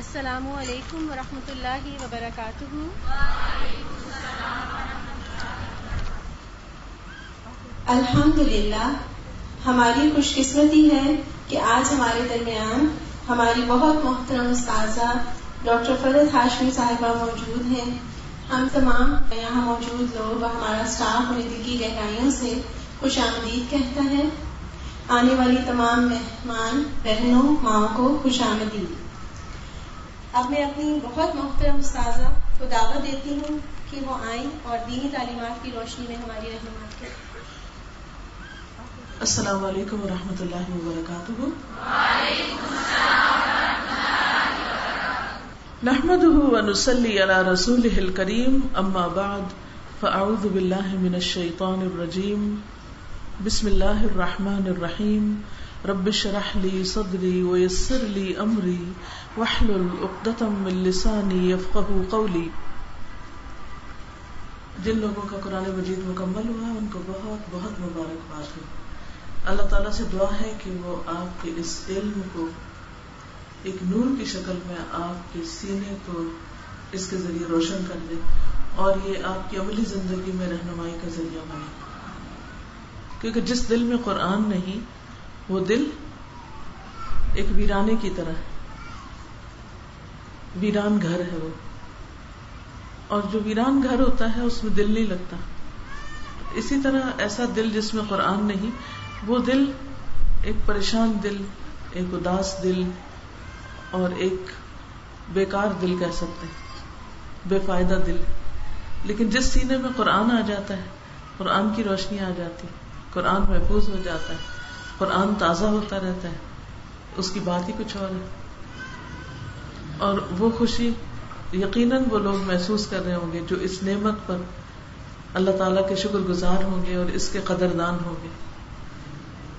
السلام علیکم ورحمۃ اللہ وبرکاتہ۔ الحمد للہ ہماری خوش قسمتی ہے کہ آج ہمارے درمیان ہماری بہت محترم استاذہ ڈاکٹر فرد ہاشمی صاحبہ موجود ہیں۔ ہم تمام یہاں موجود لوگ اور ہمارا اسٹاف انہیں دل کی گہرائیوں سے خوش آمدید کہتا ہے۔ آنے والی تمام مہمان، بہنوں، ماؤں کو خوش آمدید۔ اب میں اپنی بہت محترم استاذہ کو دعوت دیتی ہوں کہ وہ آئیں اور دینی تعلیمات کی روشنی میں ہماری رہنمائی کریں۔ السلام علیکم ورحمۃ اللہ وبرکاتہ۔ نحمده ونصلي على رسوله الكريم اما بعد، فاعوذ بالله من الشيطان الرجيم بسم اللہ الرحمن الرحیم۔ رب اشرح لي صدری ويسر لي امری۔ واحلل عقدة من لسانی يفقهوا قولی جن لوگوں کا قرآن مجید مکمل ہوا ان کو بہت بہت مبارکباد ہو اللہ تعالیٰ سے دعا ہے کہ وہ آپ کے اس علم کو ایک نور کی شکل میں آپ کے سینے کو اس کے ذریعے روشن کر دے اور یہ آپ کی عملی زندگی میں رہنمائی کا ذریعہ بنے۔ کیونکہ جس دل میں قرآن نہیں، وہ دل ایک ویرانے کی طرح ہے۔ ویران گھر ہے وہ۔ اور جو ویران گھر ہوتا ہے، اس میں دل نہیں لگتا۔ اسی طرح ایسا دل جس میں قرآن نہیں، وہ دل ایک پریشان دل، ایک اداس دل اور ایک بیکار دل کہہ سکتے بے فائدہ دل۔ لیکن جس سینے میں قرآن آ جاتا ہے، قرآن کی روشنی آ جاتی قرآن محفوظ ہو جاتا ہے۔ قرآن تازہ ہوتا رہتا ہے۔ اس کی بات ہی کچھ اور ہے۔ اور وہ خوشی یقیناً وہ لوگ محسوس کر رہے ہوں گے جو اس نعمت پر اللہ تعالیٰ کے شکر گزار ہوں گے اور اس کے قدردان ہوں گے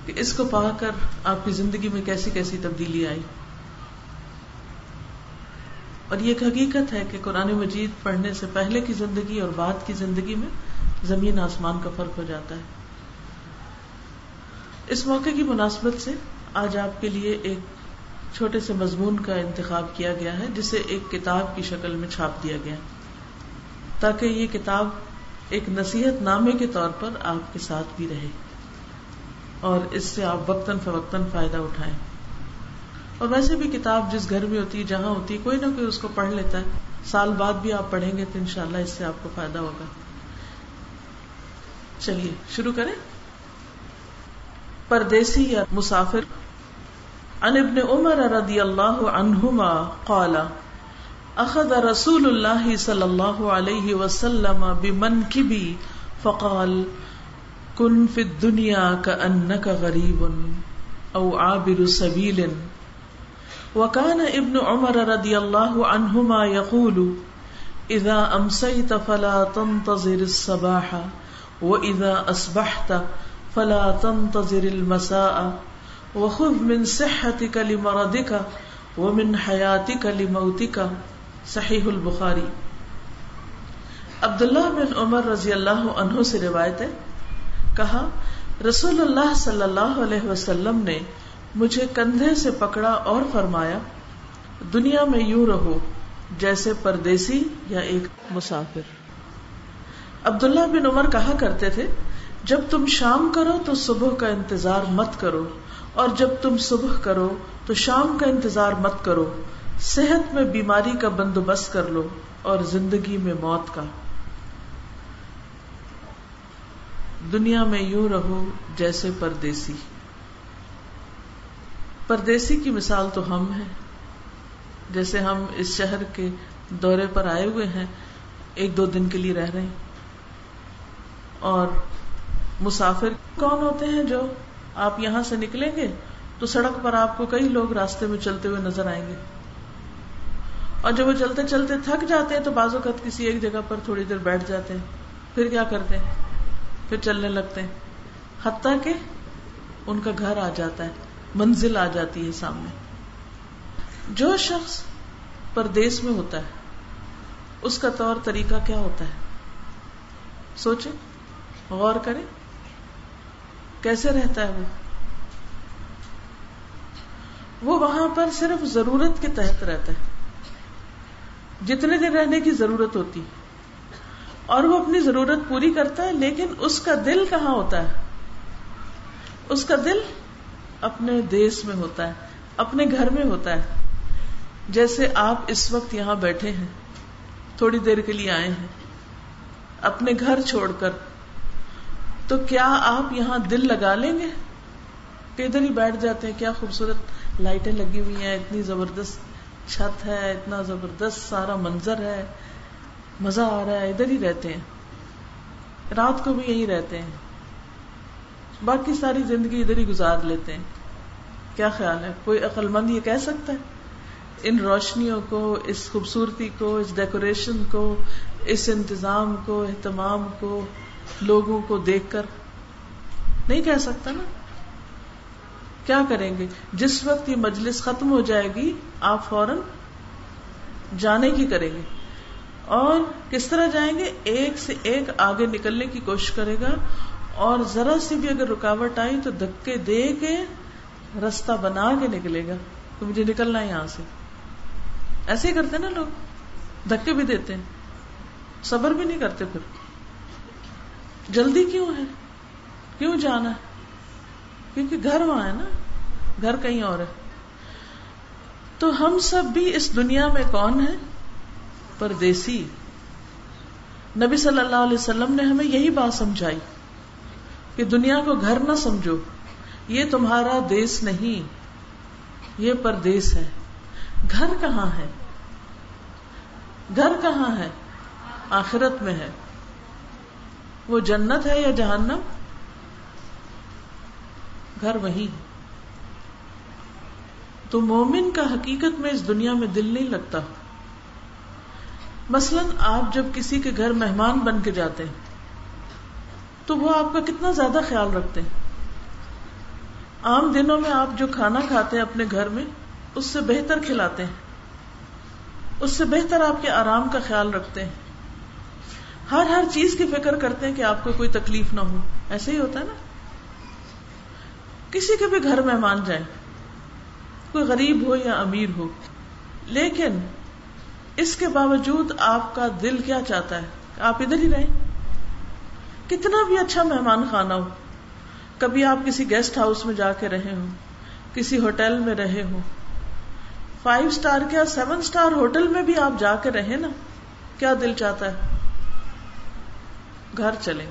کہ اس کو پا کر آپ کی زندگی میں کیسی کیسی تبدیلی آئی۔ اور یہ ایک حقیقت ہے کہ قرآن مجید پڑھنے سے پہلے کی زندگی اور بعد کی زندگی میں زمین آسمان کا فرق ہو جاتا ہے۔ اس موقع کی مناسبت سے آج آپ کے لیے ایک چھوٹے سے مضمون کا انتخاب کیا گیا ہے، جسے ایک کتاب کی شکل میں چھاپ دیا گیا۔ تاکہ یہ کتاب ایک نصیحت نامے کے طور پر آپ کے ساتھ بھی رہے۔ اور اس سے آپ وقتاً فوقتاً فائدہ اٹھائیں۔ اور ویسے بھی کتاب جس گھر میں ہوتی ہے جہاں ہوتی ہے کوئی نہ کوئی اس کو پڑھ لیتا ہے۔ سال بعد بھی آپ پڑھیں گے تو انشاءاللہ اس سے آپ کو فائدہ ہوگا۔ چلیے، شروع کریں۔ پردیسی یا مسافر عن ابن عمر رضی اللہ عنہما قال، اخذ رسول اللہ صلی اللہ علیہ وسلم بمنکبی فقال، کن فی الدنیا کأنک غریب او عابر سبیل. وكان ابن عمر رضی اللہ عنہما يقول اذا امسیت فلا تنتظر الصباح واذا اصبحت فلا تنتظر المساء. وخذ من صحتك لمرضك ومن حياتك لموتك. صحیح البخاری. عبداللہ بن عمر رضی اللہ عنہ سے روایت ہے، کہا، رسول اللہ صلی اللہ علیہ وسلم نے مجھے کندھے سے پکڑا اور فرمایا، دنیا میں یوں رہو جیسے پردیسی یا ایک مسافر۔ عبداللہ بن عمر کہا کرتے تھے، جب تم شام کرو تو صبح کا انتظار مت کرو۔ اور جب تم صبح کرو تو شام کا انتظار مت کرو۔ صحت میں بیماری کا بندوبست کر لو اور زندگی میں موت کا۔ دنیا میں یوں رہو جیسے پردیسی۔ پردیسی کی مثال تو ہم ہیں۔ جیسے ہم اس شہر کے دورے پر آئے ہوئے ہیں، ایک دو دن کے لیے رہ رہے ہیں۔ اور مسافر کون ہوتے ہیں جو آپ یہاں سے نکلیں گے تو سڑک پر آپ کو کئی لوگ راستے میں چلتے ہوئے نظر آئیں گے۔ اور جب وہ چلتے چلتے تھک جاتے ہیں تو بازو کا کسی ایک جگہ پر تھوڑی دیر بیٹھ جاتے ہیں۔ پھر کیا کرتے ہیں؟ پھر چلنے لگتے ہیں۔ حتیٰ کہ ان کا گھر آ جاتا ہے، منزل آ جاتی ہے سامنے۔ جو شخص پردیس میں ہوتا ہے، اس کا طور طریقہ کیا ہوتا ہے؟ سوچے غور کریں۔ کیسے رہتا ہے وہ؟ وہ وہاں پر صرف ضرورت کے تحت رہتا ہے۔ جتنے دن رہنے کی ضرورت ہوتی۔ اور وہ اپنی ضرورت پوری کرتا ہے، لیکن اس کا دل کہاں ہوتا ہے؟ اس کا دل اپنے دیس میں ہوتا ہے، اپنے گھر میں ہوتا ہے۔ جیسے آپ اس وقت یہاں بیٹھے ہیں، تھوڑی دیر کے لیے آئے ہیں، اپنے گھر چھوڑ کر تو کیا آپ یہاں دل لگا لیں گے؟ کہ ادھر ہی بیٹھ جاتے ہیں، کیا خوبصورت لائٹیں لگی ہوئی ہیں، اتنی زبردست چھت ہے، اتنا زبردست سارا منظر ہے، مزہ آ رہا ہے، ادھر ہی رہتے ہیں۔ رات کو بھی یہی رہتے ہیں۔ باقی ساری زندگی ادھر ہی گزار لیتے ہیں۔ کیا خیال ہے؟ کوئی عقل مند یہ کہہ سکتا ہے؟ ان روشنیوں کو، اس خوبصورتی کو، اس ڈیکوریشن کو، اس انتظام کو، اہتمام کو لوگوں کو دیکھ کر نہیں کہہ سکتا نا؟ کیا کریں گے؟ جس وقت یہ مجلس ختم ہو جائے گی، آپ فوراً جانے کی کریں گے۔ اور کس طرح جائیں گے؟ ایک سے ایک آگے نکلنے کی کوشش کرے گا۔ اور ذرا سی بھی اگر رکاوٹ آئی تو دھکے دے کے رستہ بنا کے نکلے گا۔ تو مجھے نکلنا ہے یہاں سے۔ ایسے ہی کرتے نا لوگ۔ دھکے بھی دیتے ہیں۔ صبر بھی نہیں کرتے پھر۔ جلدی کیوں ہے؟ کیوں جانا ہے؟ کیونکہ گھر وہاں ہے نا، گھر کہیں اور ہے۔ تو ہم سب بھی اس دنیا میں کون ہیں؟ پردیسی۔ نبی صلی اللہ علیہ وسلم نے ہمیں یہی بات سمجھائی کہ دنیا کو گھر نہ سمجھو، یہ تمہارا دیس نہیں، یہ پردیس ہے۔ گھر کہاں ہے؟ گھر کہاں ہے؟ آخرت میں ہے۔ وہ جنت ہے یا جہنم؟ گھر وہی تو مومن کا حقیقت میں اس دنیا میں دل نہیں لگتا۔ مثلا آپ جب کسی کے گھر مہمان بن کے جاتے ہیں، تو وہ آپ کا کتنا زیادہ خیال رکھتے ہیں۔ عام دنوں میں آپ جو کھانا کھاتے ہیں اپنے گھر میں، اس سے بہتر کھلاتے ہیں۔ اس سے بہتر آپ کے آرام کا خیال رکھتے ہیں۔ ہر ہر چیز کی فکر کرتے ہیں کہ آپ کو کوئی تکلیف نہ ہو۔ ایسے ہی ہوتا ہے نا۔ کسی کے بھی گھر مہمان جائیں، کوئی غریب ہو یا امیر ہو، لیکن اس کے باوجود آپ کا دل کیا چاہتا ہے؟ آپ ادھر ہی رہیں۔ کتنا بھی اچھا مہمان خانہ ہو، کبھی آپ کسی گیسٹ ہاؤس میں جا کے رہے ہوں، کسی ہوٹل میں رہے ہوں فائیو اسٹار کیا سیون اسٹار ہوٹل میں بھی آپ جا کے رہے نا، کیا دل چاہتا ہے؟ گھر چلے۔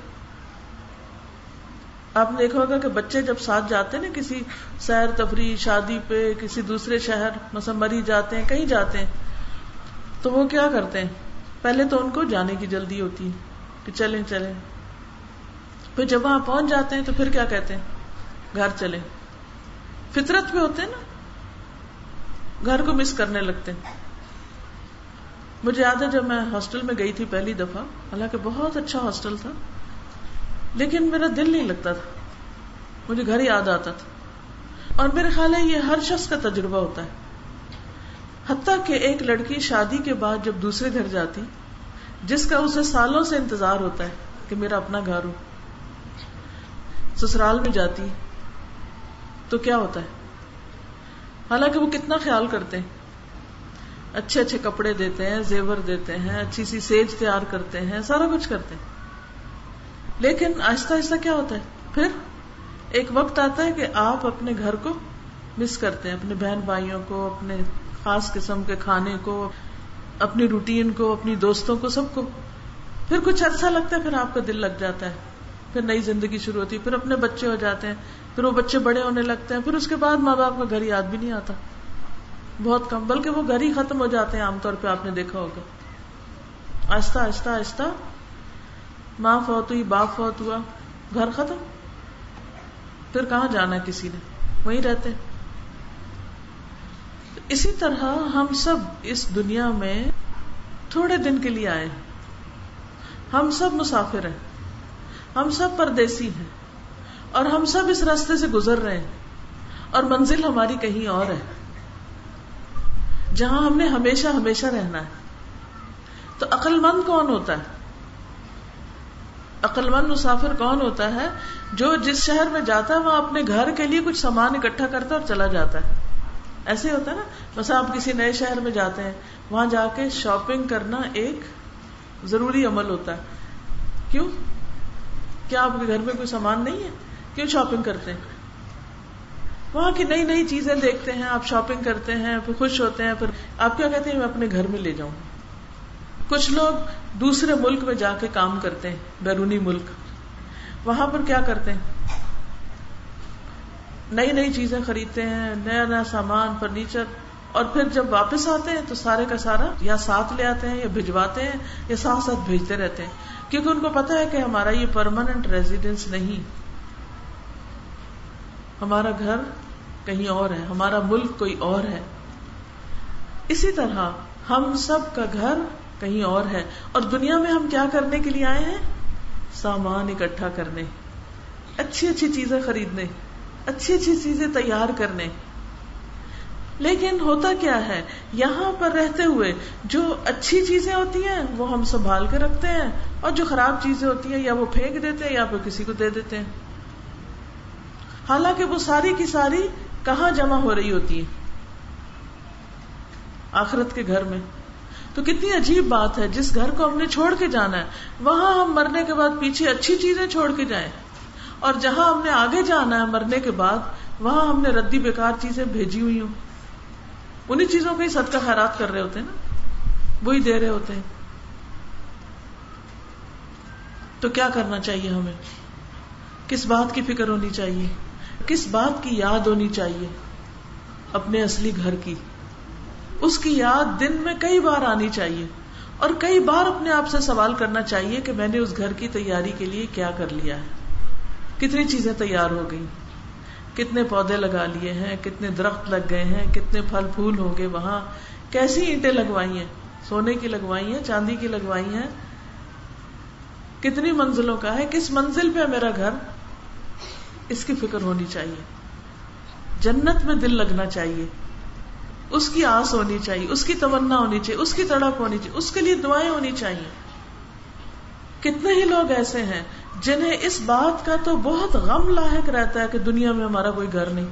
آپ نے دیکھا ہوگا کہ بچے جب ساتھ جاتے ہیں نا کسی سیر تفریح، شادی پہ، کسی دوسرے شہر، مثلا مری جاتے ہیں، کہیں جاتے ہیں، تو وہ کیا کرتے ہیں؟ پہلے تو ان کو جانے کی جلدی ہوتی ہے کہ چلیں چلیں۔ پھر جب وہاں پہنچ جاتے ہیں تو پھر کیا کہتے ہیں؟ گھر چلیں۔ فطرت میں ہوتے ہیں نا۔ گھر کو مس کرنے لگتے مجھے یاد ہے جب میں ہاسٹل میں گئی تھی پہلی دفعہ، حالانکہ بہت اچھا ہاسٹل تھا، لیکن میرا دل نہیں لگتا تھا، مجھے گھر یاد آتا تھا۔ اور میرے خیال ہے یہ ہر شخص کا تجربہ ہوتا ہے۔ حتیٰ کہ ایک لڑکی شادی کے بعد جب دوسرے گھر جاتی، جس کا اسے سالوں سے انتظار ہوتا ہے کہ میرا اپنا گھر ہو، سسرال میں جاتی، تو کیا ہوتا ہے؟ حالانکہ وہ کتنا خیال کرتے ہیں۔ اچھے اچھے کپڑے دیتے ہیں، زیور دیتے ہیں، اچھی سی سیج تیار کرتے ہیں، سارا کچھ کرتے ہیں۔ لیکن آہستہ آہستہ کیا ہوتا ہے؟ پھر ایک وقت آتا ہے کہ آپ اپنے گھر کو مس کرتے ہیں، اپنے بہن بھائیوں کو، اپنے خاص قسم کے کھانے کو، اپنی روٹین کو، اپنی دوستوں کو، سب کو۔ پھر کچھ اچھا لگتا ہے، پھر آپ کا دل لگ جاتا ہے۔ پھر نئی زندگی شروع ہوتی ہے، پھر اپنے بچے ہو جاتے ہیں، پھر وہ بچے بڑے ہونے لگتے ہیں، پھر اس کے بعد ماں باپ کا گھر یاد بھی نہیں آتا۔ بہت کم، بلکہ وہ گھر ہی ختم ہو جاتے ہیں عام طور پہ، آپ نے دیکھا ہوگا۔ آہستہ آہستہ آہستہ۔ ماں فوت ہوئی، باپ فوت ہوا، گھر ختم۔ پھر کہاں جانا کسی نے؟ وہیں رہتے اسی طرح ہم سب اس دنیا میں تھوڑے دن کے لیے آئے ہم سب مسافر ہیں۔ ہم سب پردیسی ہیں۔ اور ہم سب اس راستے سے گزر رہے ہیں۔ اور منزل ہماری کہیں اور ہے۔ جہاں ہم نے ہمیشہ ہمیشہ رہنا ہے۔ تو عقل مند کون ہوتا ہے؟ عقل مند مسافر کون ہوتا ہے جو جس شہر میں جاتا ہے وہاں اپنے گھر کے لیے کچھ سامان اکٹھا کرتا ہے اور چلا جاتا ہے۔ ایسے ہوتا ہے نا بس آپ کسی نئے شہر میں جاتے ہیں، وہاں جا کے شاپنگ کرنا ایک ضروری عمل ہوتا ہے۔ کیوں؟ کیا آپ کے گھر میں کوئی سامان نہیں ہے؟ کیوں شاپنگ کرتے ہیں؟ وہاں کی نئی نئی چیزیں دیکھتے ہیں، آپ شاپنگ کرتے ہیں، پھر خوش ہوتے ہیں، پھر آپ کیا کہتے ہیں، میں اپنے گھر میں لے جاؤں۔ کچھ لوگ دوسرے ملک میں جا کے کام کرتے ہیں، بیرونی ملک۔ وہاں پر کیا کرتے ہیں؟ نئی نئی چیزیں خریدتے ہیں، نیا نیا سامان، فرنیچر۔ اور پھر جب واپس آتے ہیں تو سارے کا سارا یا ساتھ لے آتے ہیں یا بھجواتے ہیں یا ساتھ ساتھ بھیجتے رہتے ہیں۔ کیونکہ ان کو پتا ہے کہ ہمارا یہ پرماننٹ ریزیڈینس نہیں۔ ہمارا گھر کہیں اور ہے، ہمارا ملک کوئی اور ہے۔ اسی طرح ہم سب کا گھر کہیں اور ہے۔ اور دنیا میں ہم کیا کرنے کے لیے آئے ہیں؟ سامان اکٹھا کرنے، اچھی اچھی چیزیں خریدنے، اچھی اچھی چیزیں تیار کرنے۔ لیکن ہوتا کیا ہے، یہاں پر رہتے ہوئے جو اچھی چیزیں ہوتی ہیں، وہ ہم سنبھال کے رکھتے ہیں، اور جو خراب چیزیں ہوتی ہیں، یا وہ پھینک دیتے ہیں، یا پھر کسی کو دے دیتے ہیں۔ حالانکہ وہ ساری کی ساری کہاں جمع ہو رہی ہوتی ہے آخرت کے گھر میں۔ تو کتنی عجیب بات ہے، جس گھر کو ہم نے چھوڑ کے جانا ہے، وہاں ہم مرنے کے بعد پیچھے اچھی چیزیں چھوڑ کے جائیں۔ اور جہاں ہم نے آگے جانا ہے مرنے کے بعد، وہاں ہم نے ردی بیکار چیزیں بھیجی ہوئی ہوں۔ انہیں چیزوں کا ہی صدقہ خیرات کر رہے ہوتے ہیں نا۔ وہی دے رہے ہوتے ہیں۔ تو کیا کرنا چاہیے ہمیں؟ کس بات کی فکر ہونی چاہیے؟ کس بات کی یاد ہونی چاہیے اپنے اصلی گھر کی؟ اس کی یاد دن میں کئی بار آنی چاہیے اور کئی بار اپنے آپ سے سوال کرنا چاہیے کہ میں نے اس گھر کی تیاری کے لیے کیا کر لیا ہے؟ کتنی چیزیں تیار ہو گئی کتنے پودے لگا لیے ہیں؟ کتنے درخت لگ گئے ہیں؟ کتنے پھل پھول ہو گئے وہاں؟ کیسی اینٹیں لگوائی ہیں؟ سونے کی لگوائی ہیں؟ چاندی کی لگوائی ہیں؟ کتنی منزلوں کا ہے؟ کس منزل پہ میرا گھر؟ اس کی فکر ہونی چاہیے۔ جنت میں دل لگنا چاہیے۔ اس کی آس ہونی چاہیے۔ اس کی تمنا ہونی چاہیے۔ اس کی تڑپ ہونی چاہیے۔ اس کے لیے دعائیں ہونی چاہیے۔ کتنے ہی لوگ ایسے ہیں جنہیں اس بات کا تو بہت غم لاحق رہتا ہے کہ دنیا میں ہمارا کوئی گھر نہیں۔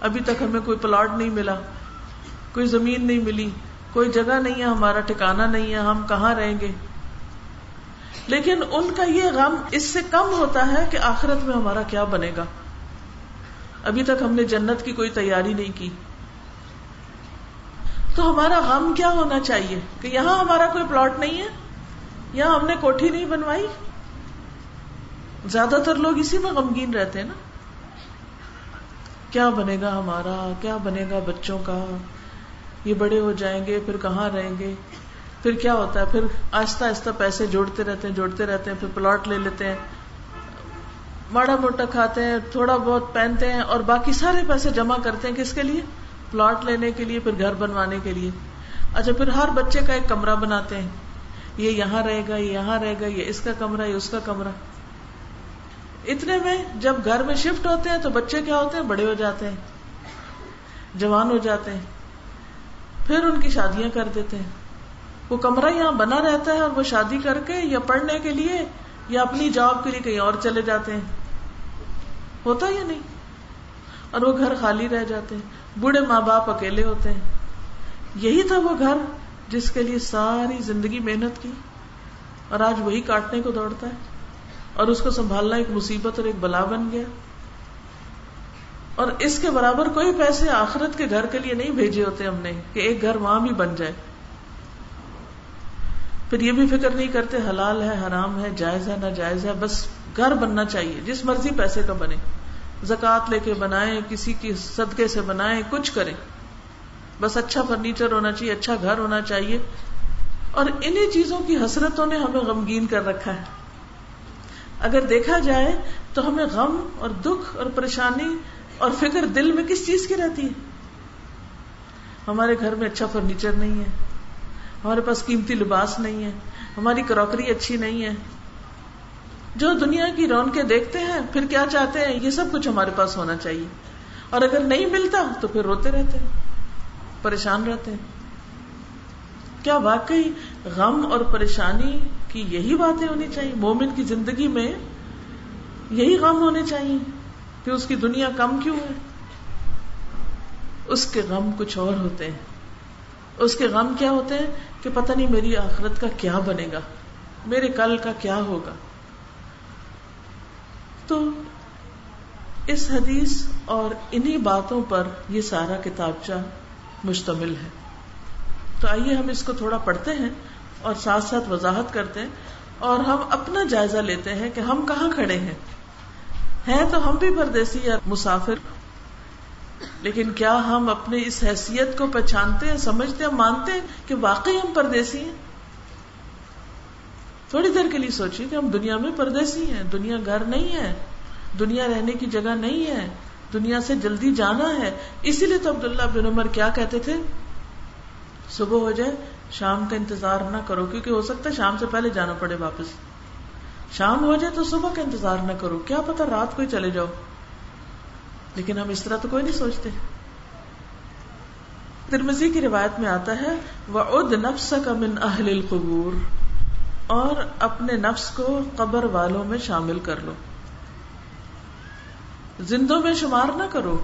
ابھی تک ہمیں کوئی پلاٹ نہیں ملا، کوئی زمین نہیں ملی، کوئی جگہ نہیں ہے، ہمارا ٹھکانا نہیں ہے، ہم کہاں رہیں گے؟ لیکن ان کا یہ غم اس سے کم ہوتا ہے کہ آخرت میں ہمارا کیا بنے گا؟ ابھی تک ہم نے جنت کی کوئی تیاری نہیں کی۔ تو ہمارا غم کیا ہونا چاہیے؟ کہ یہاں ہمارا کوئی پلاٹ نہیں ہے؟ یہاں ہم نے کوٹھی نہیں بنوائی؟ زیادہ تر لوگ اسی میں غمگین رہتے ہیں نا۔ کیا بنے گا ہمارا؟ کیا بنے گا بچوں کا؟ یہ بڑے ہو جائیں گے، پھر کہاں رہیں گے؟ پھر کیا ہوتا ہے؟ پھر آہستہ آہستہ پیسے جوڑتے رہتے ہیں، جوڑتے رہتے ہیں، پھر پلاٹ لے لیتے ہیں۔ ماڑا موٹا کھاتے ہیں، تھوڑا بہت پہنتے ہیں اور باقی سارے پیسے جمع کرتے ہیں کس کے لیے؟ پلاٹ لینے کے لیے، پھر گھر بنوانے کے لیے۔ اچھا پھر ہر بچے کا ایک کمرہ بناتے ہیں۔ یہ یہاں رہے گا، یہ یہاں رہے گا، یہ اس کا کمرہ، یہ اس کا کمرہ۔ اتنے میں جب گھر میں شفٹ ہوتے ہیں تو بچے کیا ہوتے ہیں؟ بڑے ہو جاتے ہیں، جوان ہو جاتے ہیں۔ پھر ان کی شادیاں کر دیتے ہیں۔ وہ کمرہ یہاں بنا رہتا ہے اور وہ شادی کر کے یا پڑھنے کے لیے یا اپنی جاب کے لیے کہیں اور چلے جاتے ہیں؟ ہوتا یا نہیں؟ اور وہ گھر خالی رہ جاتے ہیں۔ بوڑھے ماں باپ اکیلے ہوتے ہیں۔ یہی تھا وہ گھر جس کے لیے ساری زندگی محنت کی اور آج وہی کاٹنے کو دوڑتا ہے اور اس کو سنبھالنا ایک مصیبت اور ایک بلا بن گیا۔ اور اس کے برابر کوئی پیسے آخرت کے گھر کے لیے نہیں بھیجے ہوتے ہم نے کہ ایک گھر وہاں بھی بن جائے۔ پھر یہ بھی فکر نہیں کرتے حلال ہے، حرام ہے، جائز ہے نہ جائز ہے، بس گھر بننا چاہیے، جس مرضی پیسے کا بنے زکات لے کے بنائے کسی کی صدقے سے بنائے کچھ کریں۔ بس اچھا فرنیچر ہونا چاہیے اچھا گھر ہونا چاہیے۔ اور انہیں چیزوں کی حسرتوں نے ہمیں غمگین کر رکھا ہے۔ اگر دیکھا جائے تو ہمیں غم اور دکھ اور پریشانی اور فکر دل میں کس چیز کی رہتی ہے؟ ہمارے گھر میں اچھا فرنیچر نہیں ہے۔ ہمارے پاس قیمتی لباس نہیں ہے، ہماری کراکری اچھی نہیں ہے۔ جو دنیا کی رونقیں دیکھتے ہیں، پھر کیا چاہتے ہیں؟ یہ سب کچھ ہمارے پاس ہونا چاہیے۔ اور اگر نہیں ملتا تو پھر روتے رہتے ہیں، پریشان رہتے ہیں۔ کیا واقعی غم اور پریشانی کی یہی باتیں ہونی چاہیے؟ مومن کی زندگی میں یہی غم ہونے چاہیے کہ اس کی دنیا کم کیوں ہے؟ اس کے غم کچھ اور ہوتے ہیں۔ اس کے غم کیا ہوتے ہیں کہ پتہ نہیں میری آخرت کا کیا بنے گا؟ میرے کل کا کیا ہوگا؟ تو اس حدیث اور انہی باتوں پر یہ سارا کتابچہ مشتمل ہے۔ تو آئیے ہم اس کو تھوڑا پڑھتے ہیں اور ساتھ ساتھ وضاحت کرتے ہیں اور ہم اپنا جائزہ لیتے ہیں کہ ہم کہاں کھڑے ہیں۔ ہیں تو ہم بھی پردیسی یا مسافر لیکن کیا ہم اپنی اس حیثیت کو پہچانتے ہیں، سمجھتے ہیں، مانتے ہیں کہ واقعی ہم پردیسی ہیں؟ تھوڑی دیر کے لیے سوچیے کہ ہم دنیا میں پردیسی ہیں، دنیا گھر نہیں ہے، دنیا رہنے کی جگہ نہیں ہے، دنیا سے جلدی جانا ہے۔ اسی لیے تو عبداللہ بن عمر کیا کہتے تھے؟ صبح ہو جائے، شام کا انتظار نہ کرو، کیونکہ ہو سکتا ہے شام سے پہلے جانا پڑے واپس۔ شام ہو جائے تو صبح کا انتظار نہ کرو، کیا پتا رات کو ہی چلے جاؤ۔ لیکن ہم اس طرح تو کوئی نہیں سوچتے۔ ترمزی کی روایت میں آتا ہے وہ اد نفس کا من اہل القبور۔ اور اپنے نفس کو قبر والوں میں شامل کر لو۔ زندوں میں شمار نہ کرو۔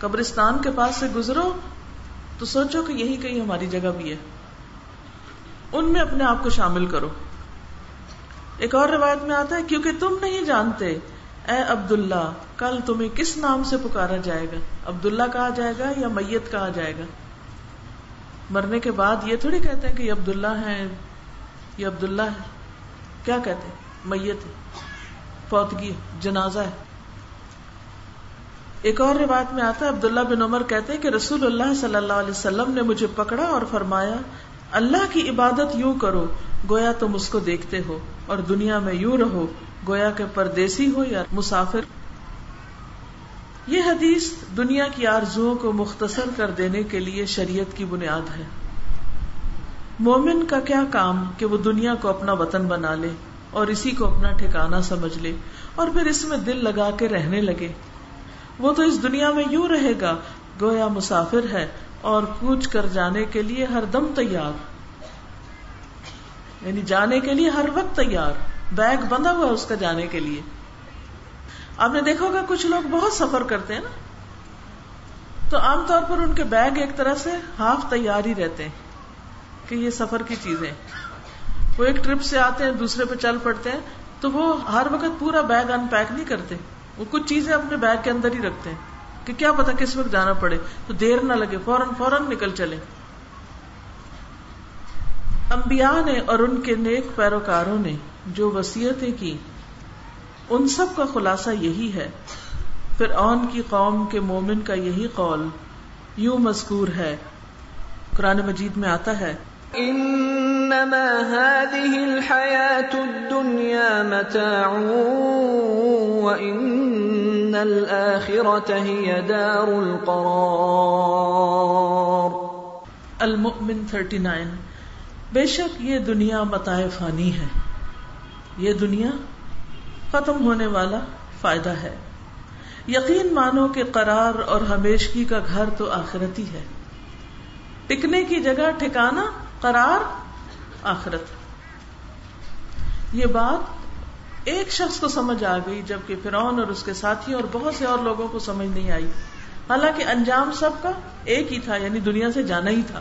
قبرستان کے پاس سے گزرو، تو سوچو کہ یہی کہیں ہماری جگہ بھی ہے۔ ان میں اپنے آپ کو شامل کرو۔ ایک اور روایت میں آتا ہے، کیونکہ تم نہیں جانتے، اے عبداللہ کل تمہیں کس نام سے پکارا جائے گا؟ عبداللہ کہا جائے گا یا میت کہا جائے گا؟ مرنے کے بعد یہ تھوڑی کہتے ہیں کہ یہ عبداللہ ہے یہ عبداللہ ہے۔ کیا کہتے ہیں؟ میت ہے، فوتگی جنازہ ہے۔ ایک اور روایت میں آتا ہے، عبداللہ بن عمر کہتے ہیں کہ رسول اللہ صلی اللہ علیہ وسلم نے مجھے پکڑا اور فرمایا، اللہ کی عبادت یوں کرو، گویا تم اس کو دیکھتے ہو، اور دنیا میں یوں رہو، گویا کہ پردیسی ہو یا مسافر۔ یہ حدیث دنیا کی آرزو کو مختصر کر دینے کے لیے شریعت کی بنیاد ہے۔ مومن کا کیا کام کہ وہ دنیا کو اپنا وطن بنا لے اور اسی کو اپنا ٹھکانا سمجھ لے اور پھر اس میں دل لگا کے رہنے لگے۔ وہ تو اس دنیا میں یوں رہے گا، گویا مسافر ہے اور کوچ کر جانے کے لیے ہر دم تیار۔ یعنی جانے کے لیے ہر وقت تیار، بیگ بندھا ہوا اس کا جانے کے لیے۔ آپ نے دیکھا ہوگا کچھ لوگ بہت سفر کرتے ہیں نا؟ تو عام طور پر ان کے بیگ ایک طرح سے ہاف تیار ہی رہتے ہیں کہ یہ سفر کی چیزیں۔ وہ ایک ٹرپ سے آتے ہیں، دوسرے پہ چل پڑتے ہیں، تو وہ ہر وقت پورا بیگ ان پیک نہیں کرتے۔ وہ کچھ چیزیں اپنے بیگ کے اندر ہی رکھتے ہیں کہ کیا پتا کس وقت جانا پڑے۔ تو دیر نہ لگے، فوراً فوراً نکل چلے۔ انبیاء نے اور ان کے نیک پیروکاروں نے جو وسیعتیں کی ان سب کا خلاصہ یہی ہے۔ پھر اون کی قوم کے مومن کا یہی قول یوں مذکور ہے۔ قرآن مجید میں آتا ہے۔ انما هذه الحياة الدنيا متاع وان الاخرة هي دار القرار۔ المؤمن 39 بے شک یہ دنیا متاع فانی ہے۔ یہ دنیا ختم ہونے والا فائدہ ہے۔ یقین مانو کہ قرار اور ہمیشگی کا گھر تو آخرت ہی ہے۔ ٹکنے کی جگہ ٹھکانا قرار، آخرت۔ یہ بات ایک شخص کو سمجھ آ گئی جبکہ فرعون اور اس کے ساتھی اور بہت سے اور لوگوں کو سمجھ نہیں آئی۔ حالانکہ انجام سب کا ایک ہی تھا یعنی دنیا سے جانا ہی تھا۔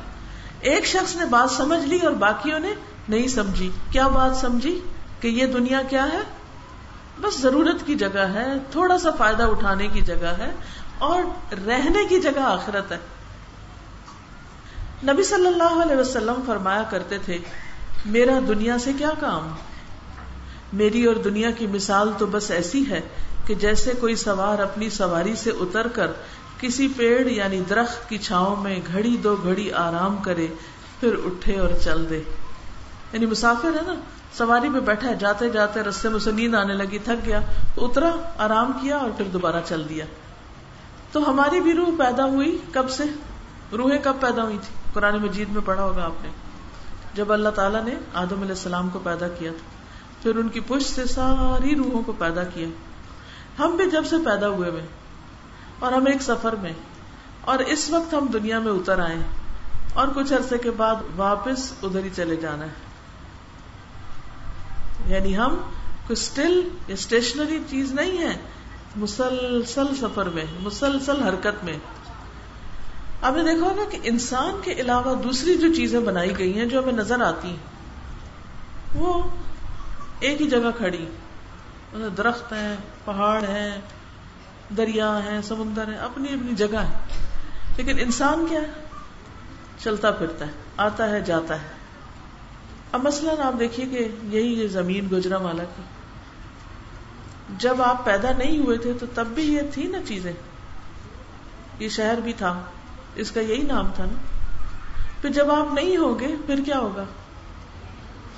ایک شخص نے بات سمجھ لی اور باقیوں نے نہیں سمجھی۔ کیا بات سمجھی کہ یہ دنیا کیا ہے؟ بس ضرورت کی جگہ ہے، تھوڑا سا فائدہ اٹھانے کی جگہ ہے اور رہنے کی جگہ آخرت ہے۔ نبی صلی اللہ علیہ وسلم فرمایا کرتے تھے، میرا دنیا سے کیا کام؟ میری اور دنیا کی مثال تو بس ایسی ہے کہ جیسے کوئی سوار اپنی سواری سے اتر کر کسی پیڑ یعنی درخت کی چھاؤں میں گھڑی دو گھڑی آرام کرے، پھر اٹھے اور چل دے۔ یعنی مسافر ہے نا سواری پہ بیٹھا ہے، جاتے جاتے رستے میں سے نیند آنے لگی، تھک گیا، تو اترا، آرام کیا اور پھر دوبارہ چل دیا۔ تو ہماری بھی روح پیدا ہوئی کب سے؟ روحیں کب پیدا ہوئی تھی قرآن مجید میں پڑھا ہوگا آپ نے۔ جب اللہ تعالیٰ نے آدم علیہ السلام کو پیدا کیا تھا، پھر ان کی پشت سے ساری روحوں کو پیدا کیا۔ ہم بھی جب سے پیدا ہوئے ہوئے، اور ہم ایک سفر میں، اور اس وقت ہم دنیا میں اتر آئے، اور کچھ عرصے کے بعد واپس ادھر ہی چلے جانا ہے۔ یعنی ہم کوئی اسٹل یا اسٹیشنری چیز نہیں ہے، مسلسل سفر میں، مسلسل حرکت میں۔ آپ نے دیکھا ہوگا کہ انسان کے علاوہ دوسری جو چیزیں بنائی گئی ہیں جو ہمیں نظر آتی ہیں، وہ ایک ہی جگہ کھڑی۔ درخت ہیں، پہاڑ ہیں، دریا ہیں، سمندر ہیں، اپنی اپنی جگہ ہے لیکن انسان کیا ہے؟ چلتا پھرتا ہے، آتا ہے، جاتا ہے۔ اب مثلاً آپ دیکھیے کہ یہی یہ زمین گجرا مالا کی جب آپ پیدا نہیں ہوئے تھے تو تب بھی یہ تھی نا چیزیں۔ یہ شہر بھی تھا۔ اس کا یہی نام تھا نا۔ پھر جب آپ نہیں ہوگے، پھر کیا ہوگا؟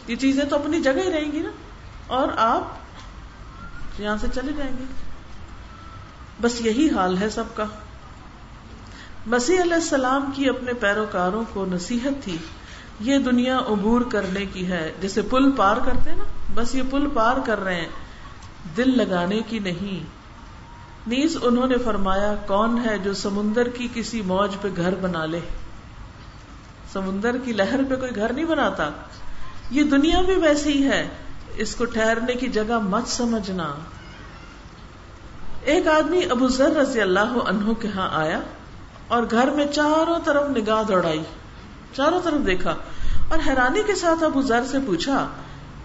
یہ چیزیں تو اپنی جگہ ہی رہیں گی نا۔ اور آپ یہاں سے چلے جائیں گے۔ بس یہی حال ہے سب کا۔ مسیح علیہ السلام کی اپنے پیروکاروں کو نصیحت تھی۔ یہ دنیا عبور کرنے کی ہے۔ جیسے پل پار کرتے نا، بس یہ پل پار کر رہے ہیں۔ دل لگانے کی نہیں۔ نیز انہوں نے فرمایا، کون ہے جو سمندر کی کسی موج پہ گھر بنا لے؟ سمندر کی لہر پہ کوئی گھر نہیں بناتا۔ یہ دنیا بھی ویسی ہی ہے۔ اس کو ٹھہرنے کی جگہ مت سمجھنا۔ ایک آدمی ابو ذر رضی اللہ عنہ کے ہاں آیا اور گھر میں چاروں طرف نگاہ دوڑائی۔ چاروں طرف دیکھا اور حیرانی کے ساتھ ابو ذر سے پوچھا،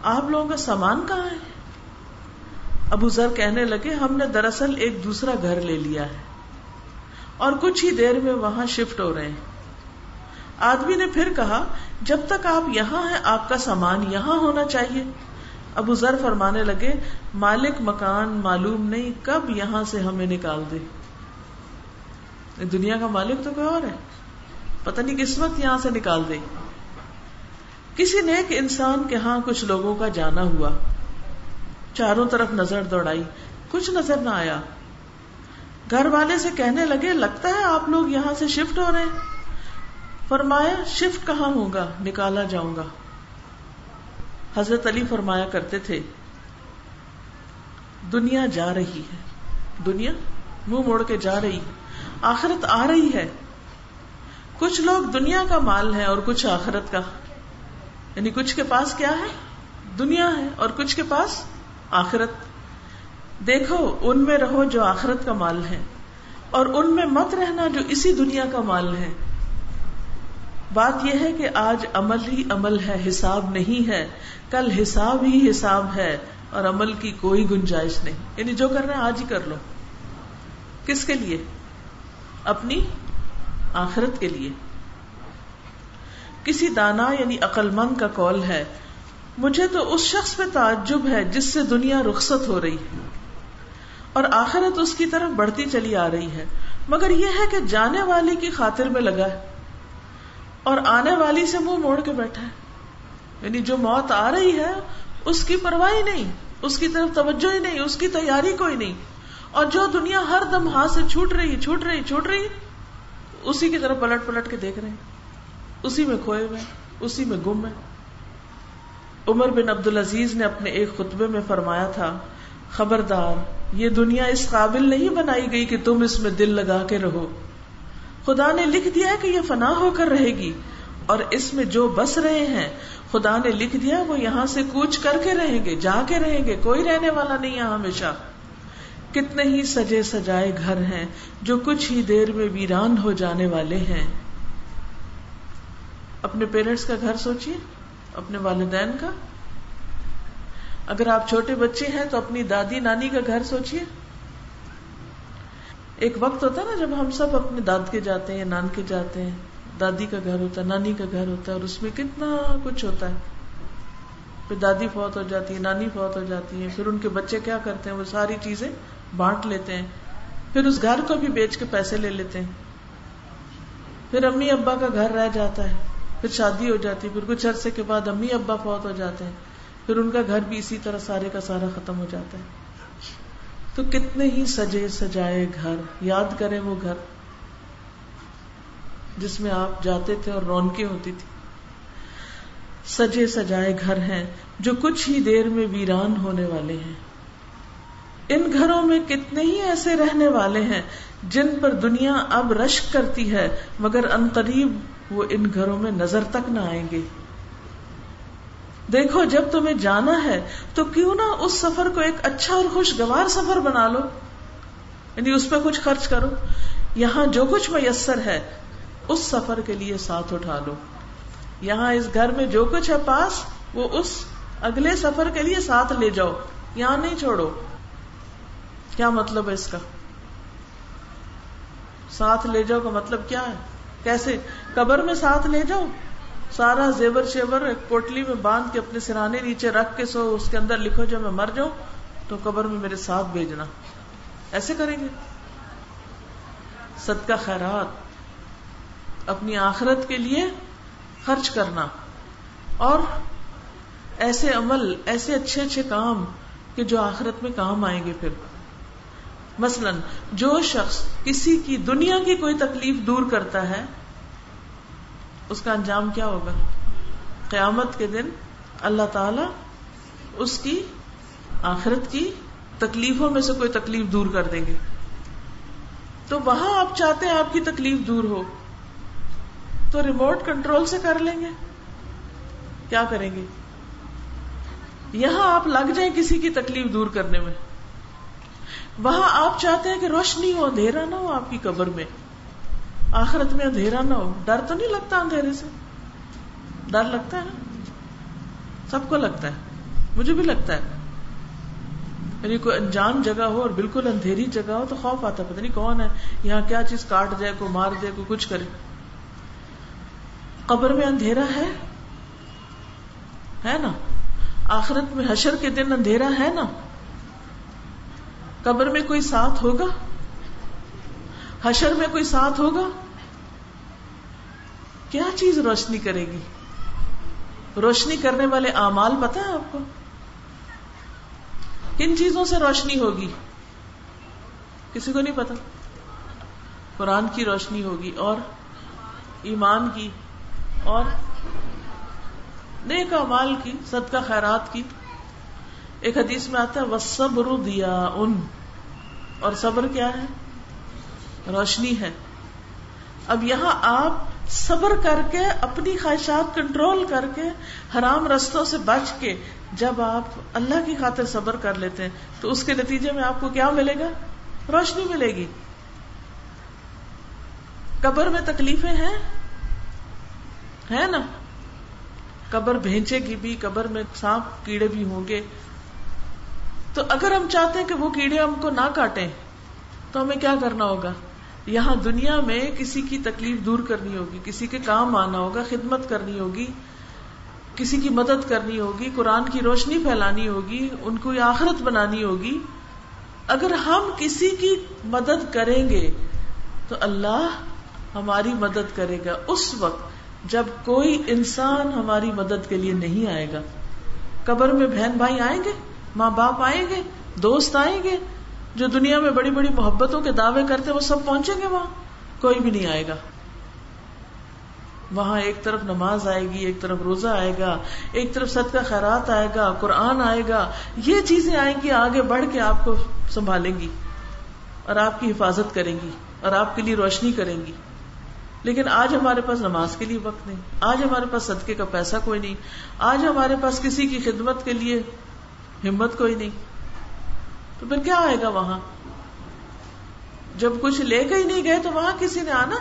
آپ لوگوں کا سامان کہاں ہے؟ ابو ذر کہنے لگے، ہم نے دراصل ایک دوسرا گھر لے لیا ہے اور کچھ ہی دیر میں وہاں شفٹ ہو رہے ہیں۔ آدمی نے پھر کہا، جب تک آپ یہاں ہیں، آپ کا سامان یہاں ہونا چاہیے۔ ابو ذر فرمانے لگے، مالک مکان معلوم نہیں کب یہاں سے ہمیں نکال دے۔ دنیا کا مالک تو کوئی اور ہے۔ پتہ نہیں کس وقت یہاں سے نکال دے کسی نیک انسان کے ہاں کچھ لوگوں کا جانا ہوا۔ چاروں طرف نظر دوڑائی۔ کچھ نظر نہ آیا۔ گھر والے سے کہنے لگے، لگتا ہے آپ لوگ یہاں سے شفٹ ہو رہے ہیں۔ فرمایا، شفٹ کہاں ہوگا نکالا جاؤں گا۔ حضرت علی فرمایا کرتے تھے، دنیا جا رہی ہے۔ دنیا؟ منہ موڑ کے جا رہی۔ ہے آخرت آ رہی ہے۔ کچھ لوگ دنیا کا مال ہے اور کچھ آخرت کا۔ یعنی کچھ کے پاس کیا ہے؟ دنیا ہے اور کچھ کے پاس آخرت۔ دیکھو، ان میں رہو جو آخرت کا مال ہے اور ان میں مت رہنا جو اسی دنیا کا مال ہے۔ بات یہ ہے کہ آج عمل ہی عمل ہے، حساب نہیں ہے۔ کل حساب ہی حساب ہے اور عمل کی کوئی گنجائش نہیں۔ یعنی جو کر رہے ہیں آج ہی کر لو۔ کس کے لیے؟ اپنی آخرت کے لیے۔ کسی دانا یعنی عقل مند کا کال ہے، مجھے تو اس شخص پہ تعجب ہے جس سے دنیا رخصت ہو رہی ہے۔ اور آخرت اس کی طرف بڑھتی چلی آ رہی ہے۔ مگر یہ ہے کہ جانے والی کی خاطر میں لگا ہے۔ اور آنے والی سے منہ موڑ کے بیٹھا ہے۔ یعنی جو موت آ رہی ہے، اس کی پرواہ نہیں، اس کی طرف توجہ ہی نہیں، اس کی تیاری کوئی نہیں۔ اور جو دنیا ہر دم ہاتھ سے چھوٹ رہی چھوٹ رہی چھوٹ رہی اسی کی طرف پلٹ پلٹ کے دیکھ رہے ہیں۔ اسی میں کھوئے ہوئے اسی میں گم ہے عمر بن عبد العزیز نے اپنے ایک خطبے میں فرمایا تھا، خبردار، یہ دنیا اس قابل نہیں بنائی گئی کہ تم اس میں دل لگا کے رہو۔ خدا نے لکھ دیا کہ یہ فنا ہو کر رہے گی۔ اور اس میں جو بس رہے ہیں، خدا نے لکھ دیا وہ یہاں سے کوچ کر کے رہیں گے، جا کے رہیں گے، کوئی رہنے والا نہیں یہاں ہمیشہ۔ کتنے ہی سجے سجائے گھر ہیں جو کچھ ہی دیر میں ویران ہو جانے والے ہیں۔ اپنے پیرنٹس کا گھر سوچیے، اپنے والدین کا۔ اگر آپ چھوٹے بچے ہیں تو اپنی دادی نانی کا گھر سوچیے۔ ایک وقت ہوتا ہے نا جب ہم سب اپنے داد کے جاتے ہیں، نان کے جاتے ہیں۔ دادی کا گھر ہوتا ہے، نانی کا گھر ہوتا ہے اور اس میں کتنا کچھ ہوتا ہے۔ پھر دادی فوت ہو جاتی ہے نانی فوت ہو جاتی ہے پھر ان کے بچے کیا کرتے ہیں؟ وہ ساری چیزیں بانٹ لیتے ہیں۔ پھر اس گھر کو بھی بیچ کے پیسے لے لیتے ہیں۔ پھر امی ابا کا گھر رہ جاتا ہے۔ پھر شادی ہو جاتی ہے۔ پھر کچھ عرصے کے بعد امی ابا فوت ہو جاتے ہیں۔ پھر ان کا گھر بھی اسی طرح سارے کا سارا ختم ہو جاتا ہے۔ تو کتنے ہی سجے سجائے گھر۔ یاد کریں وہ گھر جس میں آپ جاتے تھے اور رونقیں ہوتی تھی سجے سجائے گھر ہیں جو کچھ ہی دیر میں ویران ہونے والے ہیں۔ ان گھروں میں کتنے ہی ایسے رہنے والے ہیں جن پر دنیا اب رشک کرتی ہے، مگر ان قریب وہ ان گھروں میں نظر تک نہ آئیں گے۔ دیکھو، جب تمہیں جانا ہے تو کیوں نہ اس سفر کو ایک اچھا اور خوشگوار سفر بنا لو۔ یعنی اس پہ کچھ خرچ کرو۔ یہاں جو کچھ میسر ہے، اس سفر کے لیے ساتھ اٹھا لو۔ یہاں اس گھر میں جو کچھ ہے پاس، وہ اس اگلے سفر کے لیے ساتھ لے جاؤ، یہاں نہیں چھوڑو۔ کیا مطلب ہے اس کا؟ ساتھ لے جاؤ کا مطلب کیا ہے؟ کیسے؟ قبر میں ساتھ لے جاؤ۔ سارا زیور شیور ایک پوٹلی میں باندھ کے اپنے سرانے نیچے رکھ کے سو اس کے اندر لکھو جب میں مر جاؤں، تو قبر میں میرے ساتھ بھیجنا۔ ایسے کریں گے؟ صدقہ خیرات۔ اپنی آخرت کے لیے خرچ کرنا اور ایسے عمل، ایسے اچھے اچھے کام کہ جو آخرت میں کام آئیں گے پھر۔ مثلا، جو شخص کسی کی دنیا کی کوئی تکلیف دور کرتا ہے، اس کا انجام کیا ہوگا؟ قیامت کے دن اللہ تعالی اس کی آخرت کی تکلیفوں میں سے کوئی تکلیف دور کر دیں گے۔ تو وہاں آپ چاہتے ہیں آپ کی تکلیف دور ہو۔ تو ریموٹ کنٹرول سے کر لیں گے۔ کیا کریں گے؟ یہاں آپ لگ جائیں کسی کی تکلیف دور کرنے میں۔ وہاں آپ چاہتے ہیں کہ روشنی ہو، اندھیرا نہ ہو آپ کی قبر میں۔ آخرت میں اندھیرا نہ ہو۔ ڈر تو نہیں لگتا اندھیرے سے؟ ڈر لگتا ہے نا؟ سب کو لگتا ہے۔ مجھے بھی لگتا ہے۔ یعنی کوئی انجان جگہ ہو اور بالکل اندھیری جگہ ہو تو خوف آتا پتہ نہیں کون ہے، یہاں کیا چیز کاٹ جائے کوئی مار دے، کوئی کچھ کرے۔ قبر میں اندھیرا ہے؟ ہے نا؟ آخرت میں حشر کے دن اندھیرا ہے نا؟ قبر میں کوئی ساتھ ہوگا؟ حشر میں کوئی ساتھ ہوگا؟ کیا چیز روشنی کرے گی؟ روشنی کرنے والے اعمال پتا ہے آپ کو؟ کن چیزوں سے روشنی ہوگی؟ کسی کو نہیں پتا قرآن کی روشنی ہوگی اور ایمان کی اور نیک امال کی، صدقہ خیرات کی۔ ایک حدیث میں آتا ہے وہ صبر دیا ان اور صبر کیا ہے؟ روشنی ہے۔ اب یہاں آپ صبر کر کے، اپنی خواہشات کنٹرول کر کے، حرام رستوں سے بچ کے، جب آپ اللہ کی خاطر صبر کر لیتے ہیں، تو اس کے نتیجے میں آپ کو کیا ملے گا؟ روشنی ملے گی۔ قبر میں تکلیفیں ہیں ہے نا قبر بھینچے گی بھی، قبر میں سانپ کیڑے بھی ہوں گے۔ تو اگر ہم چاہتے ہیں کہ وہ کیڑے ہم کو نہ کاٹیں، تو ہمیں کیا کرنا ہوگا؟ یہاں دنیا میں کسی کی تکلیف دور کرنی ہوگی، کسی کے کام آنا ہوگا، خدمت کرنی ہوگی، کسی کی مدد کرنی ہوگی، قرآن کی روشنی پھیلانی ہوگی، ان کو آخرت بنانی ہوگی۔ اگر ہم کسی کی مدد کریں گے، تو اللہ ہماری مدد کرے گا۔ اس وقت جب کوئی انسان ہماری مدد کے لیے نہیں آئے گا، قبر میں بہن بھائی آئیں گے، ماں باپ آئیں گے، دوست آئیں گے، جو دنیا میں بڑی بڑی محبتوں کے دعوے کرتے وہ سب پہنچیں گے وہاں، کوئی بھی نہیں آئے گا۔ وہاں ایک طرف نماز آئے گی، ایک طرف روزہ آئے گا، ایک طرف سد کا خیرات آئے گا، قرآن آئے گا، یہ چیزیں آئیں گی، آگے بڑھ کے آپ کو سنبھالیں گی اور آپ کی حفاظت کریں گی اور آپ کے لیے روشنی کریں گی۔ لیکن آج ہمارے پاس نماز کے لیے وقت نہیں۔ آج ہمارے پاس صدقے کا پیسہ کوئی نہیں۔ آج ہمارے پاس کسی کی خدمت کے لیے ہمت کوئی نہیں۔ تو پھر کیا آئے گا وہاں؟ جب کچھ لے کے ہی نہیں گئے تو وہاں کسی نے آنا؟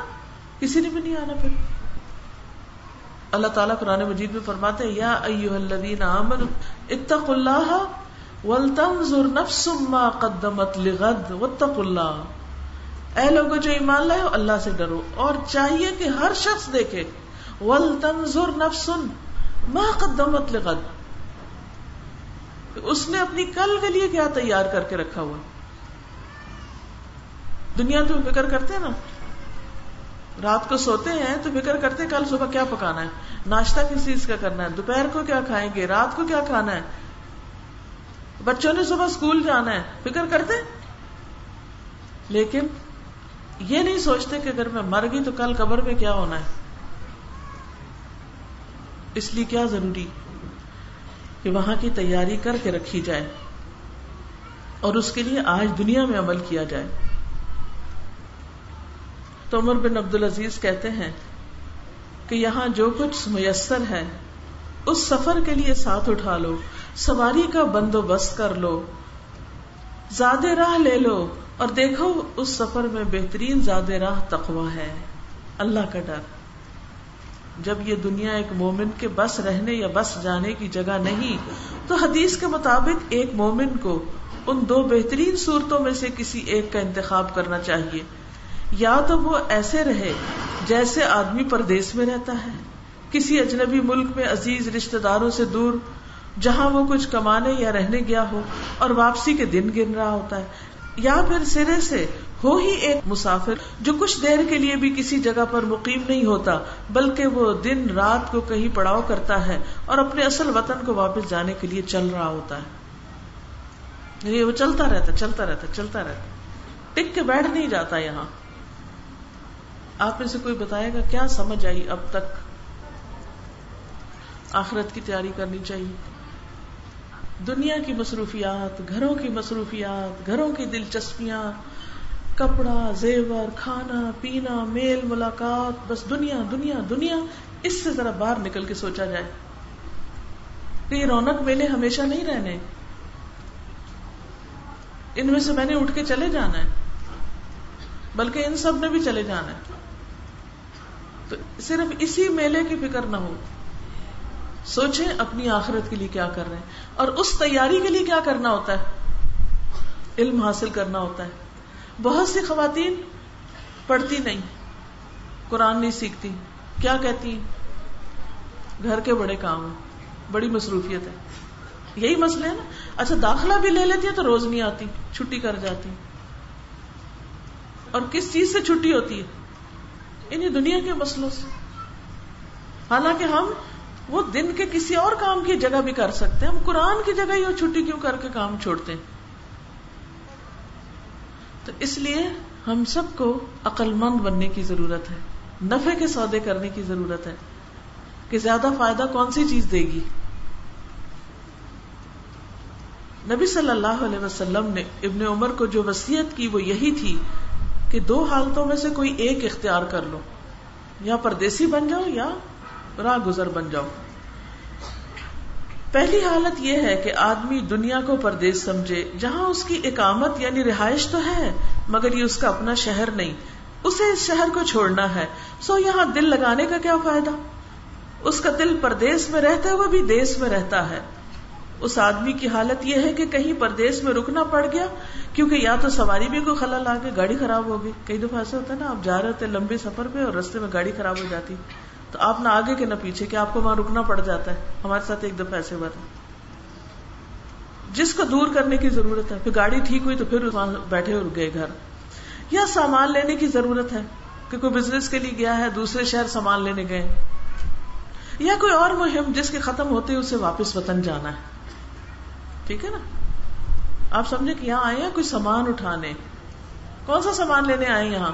کسی نے بھی نہیں آنا پھر۔ اللہ تعالیٰ قرآن مجید میں فرماتے یا ایوہ الذین آمنوا اتقوا اللہ ولتنظر نفس ما قدمت لغد، واتقوا اللہ۔ اے لوگوں جو ایمان لائے ہو، اللہ سے ڈرو۔ اور چاہیے کہ ہر شخص دیکھے۔ ولتنظر نفس ما قدمت لغد۔ اس نے اپنی کل کے لیے کیا تیار کر کے رکھا ہوا؟ دنیا تو فکر کرتے ہیں نا۔ رات کو سوتے ہیں تو فکر کرتے کل صبح کیا پکانا ہے۔ ناشتہ کس چیز کا کرنا ہے؟ دوپہر کو کیا کھائیں گے؟ رات کو کیا کھانا ہے؟ بچوں نے صبح اسکول جانا ہے۔ فکر کرتے لیکن یہ نہیں سوچتے کہ اگر میں مر گئی تو کل قبر میں کیا ہونا ہے؟ اس لیے کیا ضروری کہ وہاں کی تیاری کر کے رکھی جائے اور اس کے لیے آج دنیا میں عمل کیا جائے۔ تو عمر بن عبد العزیز کہتے ہیں کہ یہاں جو کچھ میسر ہے، اس سفر کے لیے ساتھ اٹھا لو، سواری کا بندوبست کر لو، زیادہ راہ لے لو اور دیکھو، اس سفر میں بہترین زیادہ راہ تقوا ہے۔ اللہ کا ڈر۔ جب یہ دنیا ایک مومن کے بس رہنے یا بس جانے کی جگہ نہیں، تو حدیث کے مطابق ایک مومن کو ان دو بہترین صورتوں میں سے کسی ایک کا انتخاب کرنا چاہیے۔ یا تو وہ ایسے رہے جیسے آدمی پردیس میں رہتا ہے، کسی اجنبی ملک میں عزیز رشتے داروں سے دور، جہاں وہ کچھ کمانے یا رہنے گیا ہو اور واپسی کے دن گن رہا ہوتا ہے۔ یا پھر سرے سے ہو ہی ایک مسافر جو کچھ دیر کے لیے بھی کسی جگہ پر مقیم نہیں ہوتا، بلکہ وہ دن رات کو کہیں پڑاؤ کرتا ہے اور اپنے اصل وطن کو واپس جانے کے لیے چل رہا ہوتا ہے۔ یعنی وہ چلتا رہتا چلتا رہتا چلتا رہتا۔ ٹک کے بیٹھ نہیں جاتا یہاں۔ آپ میں سے کوئی بتائے گا کیا سمجھ آئی اب تک؟ آخرت کی تیاری کرنی چاہیے۔ دنیا کی مصروفیات، گھروں کی مصروفیات، گھروں کی دلچسپیاں، کپڑا، زیور، کھانا، پینا، میل، ملاقات، بس دنیا دنیا دنیا، اس سے ذرا باہر نکل کے سوچا جائے۔ کہ یہ رونق میلے ہمیشہ نہیں رہنے۔ ان میں سے میں نے اٹھ کے چلے جانا ہے، بلکہ ان سب نے بھی چلے جانا ہے۔ تو صرف اسی میلے کی فکر نہ ہو۔ سوچیں اپنی آخرت کے لیے کیا کر رہے ہیں۔ اور اس تیاری کے لیے کیا کرنا ہوتا ہے؟ علم حاصل کرنا ہوتا ہے۔ بہت سی خواتین پڑھتی نہیں، قرآن نہیں سیکھتی۔ کیا کہتی گھر کے بڑے کام ہیں، بڑی مصروفیت ہے۔ یہی مسئلہ ہے نا۔ اچھا داخلہ بھی لے لیتی ہے تو روز نہیں آتی، چھٹی کر جاتی اور کس چیز سے چھٹی ہوتی ہے؟ انہیں دنیا کے مسئلوں سے۔ حالانکہ ہم وہ دن کے کسی اور کام کی جگہ بھی کر سکتے ہیں۔ ہم قرآن کی جگہ ہی وہ چھٹی کیوں کر کے کام چھوڑتے ہیں؟ تو اس لیے ہم سب کو عقل مند بننے کی ضرورت ہے نفے کے سودے کرنے کی ضرورت ہے کہ زیادہ فائدہ کون سی چیز دے گی۔ نبی صلی اللہ علیہ وسلم نے ابن عمر کو جو وسیعت کی وہ یہی تھی کہ دو حالتوں میں سے کوئی ایک اختیار کر لو، یا پردیسی بن جاؤ یا راہ گزر بن جاؤ۔ پہلی حالت یہ ہے کہ آدمی دنیا کو پردیس سمجھے، جہاں اس کی اقامت یعنی رہائش تو ہے، مگر یہ اس کا اپنا شہر نہیں۔ اسے اس شہر کو چھوڑنا ہے۔ سو یہاں دل لگانے کا کیا فائدہ؟ اس کا دل پردیس میں رہتا ہوئے بھی دیس میں رہتا ہے۔ اس آدمی کی حالت یہ ہے کہ کہیں پردیس میں رکنا پڑ گیا، کیونکہ یا تو سواری بھی کوئی خلل آ گئی، گاڑی خراب ہو گئی۔ کئی دفعہ ایسا ہوتا ہے نا، آپ جا رہے ہوتے لمبے سفر پہ اور رستے میں گاڑی خراب ہو جاتی۔ تو آپ نہ آگے کے نہ پیچھے کہ آپ کو وہاں رکنا پڑ جاتا ہے۔ ہمارے ساتھ ایک دفعہ ایسے ہوا تھا۔ جس کو دور کرنے کی ضرورت ہے، پھر گاڑی ٹھیک ہوئی تو پھر وہاں بیٹھے اور گئے گھر۔ یا سامان لینے کی ضرورت ہے کہ کوئی بزنس کے لیے گیا ہے، دوسرے شہر سامان لینے گئے۔ یا کوئی اور مہم جس کے ختم ہوتے اسے واپس وطن جانا ہے۔ ٹھیک ہے نا؟ آپ سمجھے کہ یہاں آئے ہیں، کوئی سامان اٹھانے۔ کون سا سامان لینے آئے یہاں؟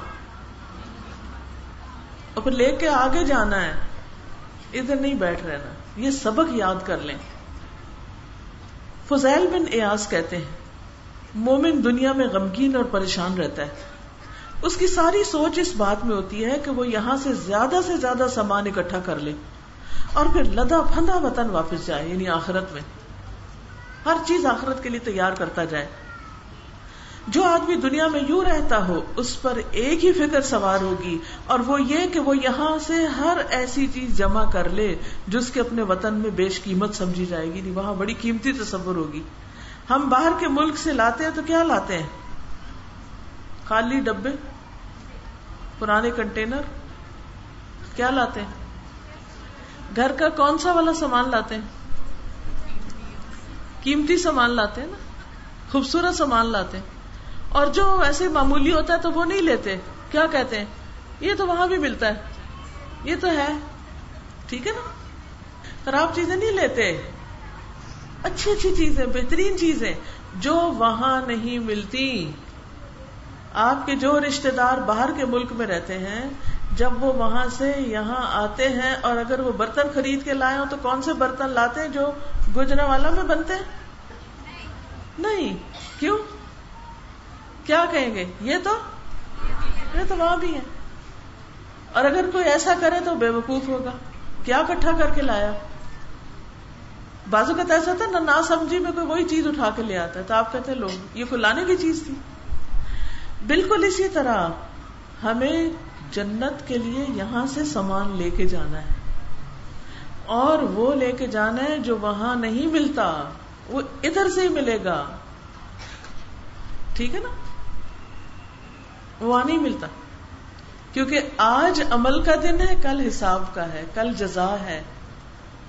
اور پھر لے کے آگے جانا ہے، ادھر نہیں بیٹھ رہنا، یہ سبق یاد کر لیں۔ فضیل بن ایاز کہتے ہیں، مومن دنیا میں غمگین اور پریشان رہتا ہے۔ اس کی ساری سوچ اس بات میں ہوتی ہے کہ وہ یہاں سے زیادہ سے زیادہ سامان اکٹھا کر لے اور پھر لدا پھندا وطن واپس جائے یعنی آخرت میں۔ ہر چیز آخرت کے لیے تیار کرتا جائے۔ جو آدمی دنیا میں یوں رہتا ہو، اس پر ایک ہی فکر سوار ہوگی، اور وہ یہ کہ وہ یہاں سے ہر ایسی چیز جمع کر لے جس کے اپنے وطن میں بیش قیمت سمجھی جائے گی، نہیں، وہاں بڑی قیمتی تصور ہوگی۔ ہم باہر کے ملک سے لاتے ہیں تو کیا لاتے ہیں؟ خالی ڈبے؟ پرانے کنٹینر؟ کیا لاتے ہیں؟ گھر کا کون سا والا سامان لاتے ہیں؟ قیمتی سامان لاتے ہیں نا؟ خوبصورت سامان لاتے ہیں۔ اور جو ویسے معمولی ہوتا ہے تو وہ نہیں لیتے۔ کیا کہتے ہیں؟ یہ تو وہاں بھی ملتا ہے۔ یہ تو ہے۔ ٹھیک ہے نا؟ خراب چیزیں نہیں لیتے۔ اچھی اچھی چیزیں، بہترین چیزیں جو وہاں نہیں ملتی۔ آپ کے جو رشتے دار باہر کے ملک میں رہتے ہیں، جب وہ وہاں سے یہاں آتے ہیں اور اگر وہ برتن خرید کے لائے ہو تو کون سے برتن لاتے ہیں جو گجرا والا میں بنتے ہیں؟ نہیں۔ کیوں؟ کیا کہیں گے؟ یہ تو یہ تو وہاں بھی ہے اور اگر کوئی ایسا کرے تو بے وقوف ہوگا۔ کیا کٹھا کر کے لایا؟ بازو کا ایسا تھا نہ نہ سمجھی میں کوئی وہی چیز اٹھا کے لے آتا ہے۔ تو آپ کہتے ہیں، لوگ، یہ کوئی لانے کی چیز تھی۔ بالکل اسی طرح ہمیں جنت کے لیے یہاں سے سامان لے کے جانا ہے۔ اور وہ لے کے جانا ہے جو وہاں نہیں ملتا، وہ ادھر سے ہی ملے گا۔ ٹھیک ہے نا؟ وہاں نہیں ملتا۔ کیونکہ آج عمل کا دن ہے، کل حساب کا ہے، کل جزا ہے۔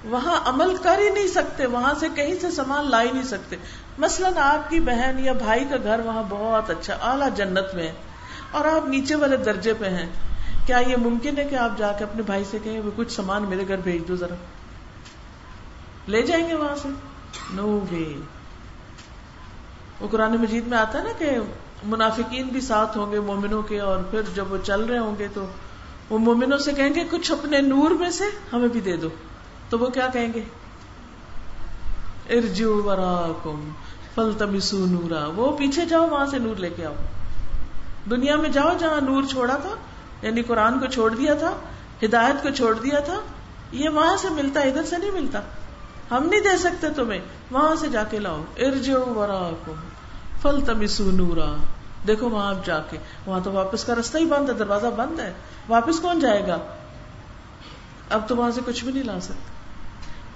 وہاں عمل کر ہی نہیں سکتے، وہاں سے کہیں سے سامان لا ہی نہیں سکتے۔ مثلاً آپ کی بہن یا بھائی کا گھر وہاں بہت اچھا اعلیٰ جنت میں ہے۔ اور آپ نیچے والے درجے پہ ہیں۔ کیا یہ ممکن ہے کہ آپ جا کے اپنے بھائی سے کہیں کچھ سامان میرے گھر بھیج دو ذرا لے جائیں گے وہاں سے۔ نو وے۔ وہ قرآن مجید میں آتا ہے نا کہ منافقین بھی ساتھ ہوں گے مومنوں کے، اور پھر جب وہ چل رہے ہوں گے تو وہ مومنوں سے کہیں گے، کچھ اپنے نور میں سے ہمیں بھی دے دو۔ تو وہ کیا کہیں گے؟ ارجو وراکم فلتمسو نورا۔ وہ پیچھے جاؤ، وہاں سے نور لے کے آؤ۔ دنیا میں جاؤ جہاں نور چھوڑا تھا یعنی قرآن کو چھوڑ دیا تھا، ہدایت کو چھوڑ دیا تھا، یہ وہاں سے ملتا، ادھر سے نہیں ملتا۔ ہم نہیں دے سکتے تمہیں، وہاں سے جا کے لاؤ۔ ارجو وراکم فلتمسو نورا۔ دیکھو وہاں آپ جا کے، وہاں تو واپس کا رستہ ہی بند ہے، دروازہ بند ہے۔ واپس کون جائے گا؟ اب تو وہاں سے کچھ بھی نہیں لا سکتا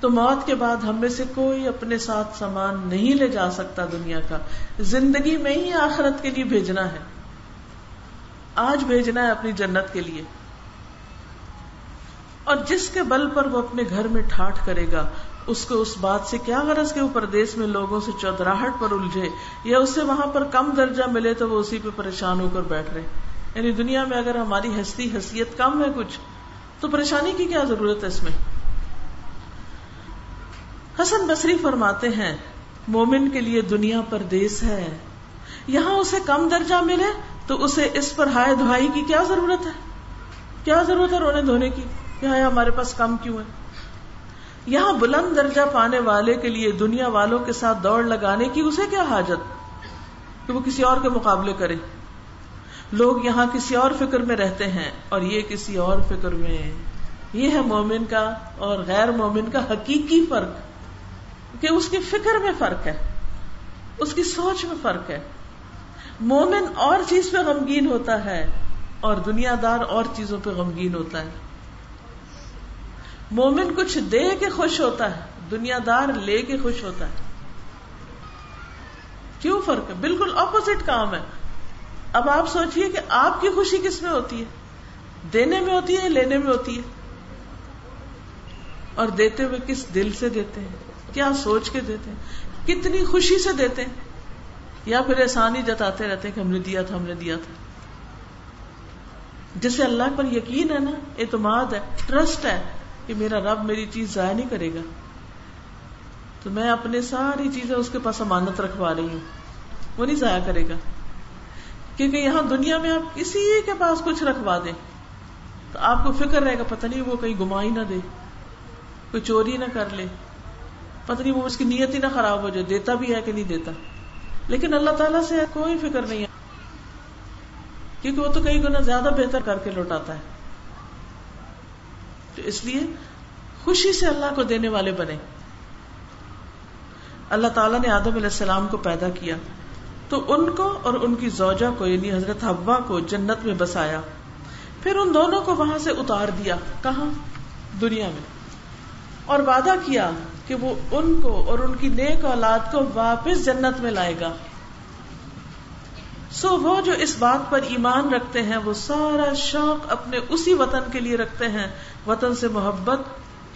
تو موت کے بعد ہم میں سے کوئی اپنے ساتھ سامان نہیں لے جا سکتا دنیا کا۔ زندگی میں ہی آخرت کے لیے بھیجنا ہے۔ آج بھیجنا ہے اپنی جنت کے لیے۔ اور جس کے بل پر وہ اپنے گھر میں ٹھاٹ کرے گا اس کو اس بات سے کیا غرض کے وہ پردیس میں لوگوں سے چودراہٹ پر الجھے یا اسے وہاں پر کم درجہ ملے تو وہ اسی پہ پریشان ہو کر بیٹھ رہے؟ یعنی دنیا میں اگر ہماری ہستی حیثیت کم ہے کچھ، تو پریشانی کی کیا ضرورت ہے اس میں؟ حسن بصری فرماتے ہیں، مومن کے لیے دنیا پردیس ہے۔ یہاں اسے کم درجہ ملے تو اسے اس پر ہائے دہائی کی کیا ضرورت ہے؟ کیا ضرورت ہے رونے دھونے کی؟ یہاں ہمارے پاس کم کیوں ہے؟ یہاں بلند درجہ پانے والے کے لیے دنیا والوں کے ساتھ دوڑ لگانے کی اسے کیا حاجت کہ وہ کسی اور کے مقابلے کرے؟ لوگ یہاں کسی اور فکر میں رہتے ہیں اور یہ کسی اور فکر میں۔ یہ ہے مومن کا اور غیر مومن کا حقیقی فرق کہ اس کی فکر میں فرق ہے، اس کی سوچ میں فرق ہے۔ مومن اور چیز پہ غمگین ہوتا ہے اور دنیا دار اور چیزوں پہ غمگین ہوتا ہے۔ مومن کچھ دے کے خوش ہوتا ہے دنیا دار لے کے خوش ہوتا ہے۔ کیوں فرق ہے؟ بالکل اپوزٹ کام ہے۔ اب آپ سوچئے کہ آپ کی خوشی کس میں ہوتی ہے؟ دینے میں ہوتی ہے لینے میں ہوتی ہے؟ اور دیتے ہوئے کس دل سے دیتے ہیں؟ کیا سوچ کے دیتے ہیں؟ کتنی خوشی سے دیتے ہیں؟ یا پھر احسان ہی جتاتے رہتے ہیں کہ ہم نے دیا تھا، ہم نے دیا تھا۔ جسے اللہ پر یقین ہے نا، اعتماد ہے ٹرسٹ ہے۔ کہ میرا رب میری چیز ضائع نہیں کرے گا۔ تو میں اپنے ساری چیزیں اس کے پاس امانت رکھوا رہی ہوں۔ وہ نہیں ضائع کرے گا۔ کیونکہ یہاں دنیا میں آپ کسی کے پاس کچھ رکھوا دیں۔ تو آپ کو فکر رہے گا، پتہ نہیں وہ کہیں گما ہی نہ دے، کوئی چوری نہ کر لے۔ پتہ نہیں وہ اس کی نیت ہی نہ خراب ہو جائے، دیتا بھی ہے کہ نہیں دیتا۔ لیکن اللہ تعالیٰ سے کوئی فکر نہیں ہے۔ کیونکہ وہ تو کئی گنا زیادہ بہتر کر کے لوٹاتا ہے۔ تو اس لیے خوشی سے اللہ کو دینے والے بنے۔ اللہ تعالیٰ نے آدم علیہ السلام کو پیدا کیا۔ تو ان کو اور ان کی زوجہ کو یعنی حضرت حوا کو جنت میں بسایا۔ پھر ان دونوں کو وہاں سے اتار دیا۔ کہاں؟ دنیا میں۔ اور وعدہ کیا کہ وہ ان کو اور ان کی نیک اولاد کو واپس جنت میں لائے گا۔ سو وہ جو اس بات پر ایمان رکھتے ہیں، وہ سارا شوق اپنے اسی وطن کے لیے رکھتے ہیں۔ وطن سے محبت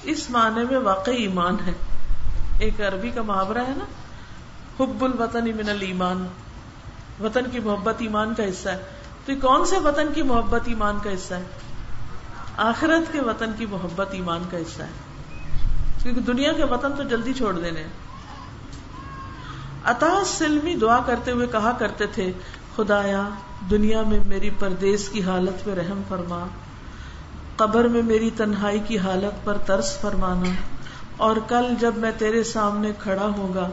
اس معنی میں واقعی ایمان ہے۔ ایک عربی کا محاورہ ہے نا؟ حب الوطن من المان وطن کی محبت ایمان کا حصہ ہے۔ تو کون سے وطن کی محبت ایمان کا حصہ ہے؟ آخرت کے وطن کی محبت ایمان کا حصہ ہے۔ کیونکہ دنیا کے وطن تو جلدی چھوڑ دینے عطا سلمی دعا کرتے ہوئے کہا کرتے تھے خدایا، دنیا میں میری پردیس کی حالت پہ رحم فرما، قبر میں میری تنہائی کی حالت پر ترس فرمانا، اور کل جب میں تیرے سامنے کھڑا ہوگا،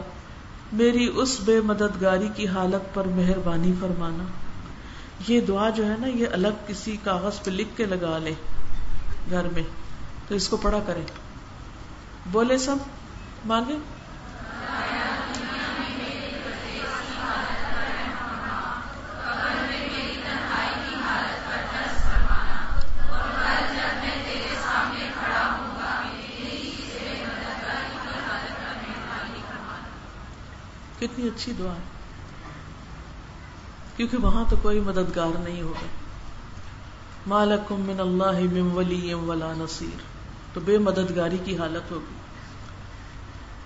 میری اس بے مددگاری کی حالت پر مہربانی فرمانا۔ یہ دعا جو ہے نا، یہ الگ کسی کاغذ پہ لکھ کے لگا لے گھر میں، تو اس کو پڑھا کرے بولے سب، مانگے؟ کتنی اچھی دعا ہے۔ کیونکہ وہاں تو کوئی مددگار نہیں ہوگا۔ مالکم من اللہ من ولی ولا نصیر تو بے مددگاری کی حالت ہوگی۔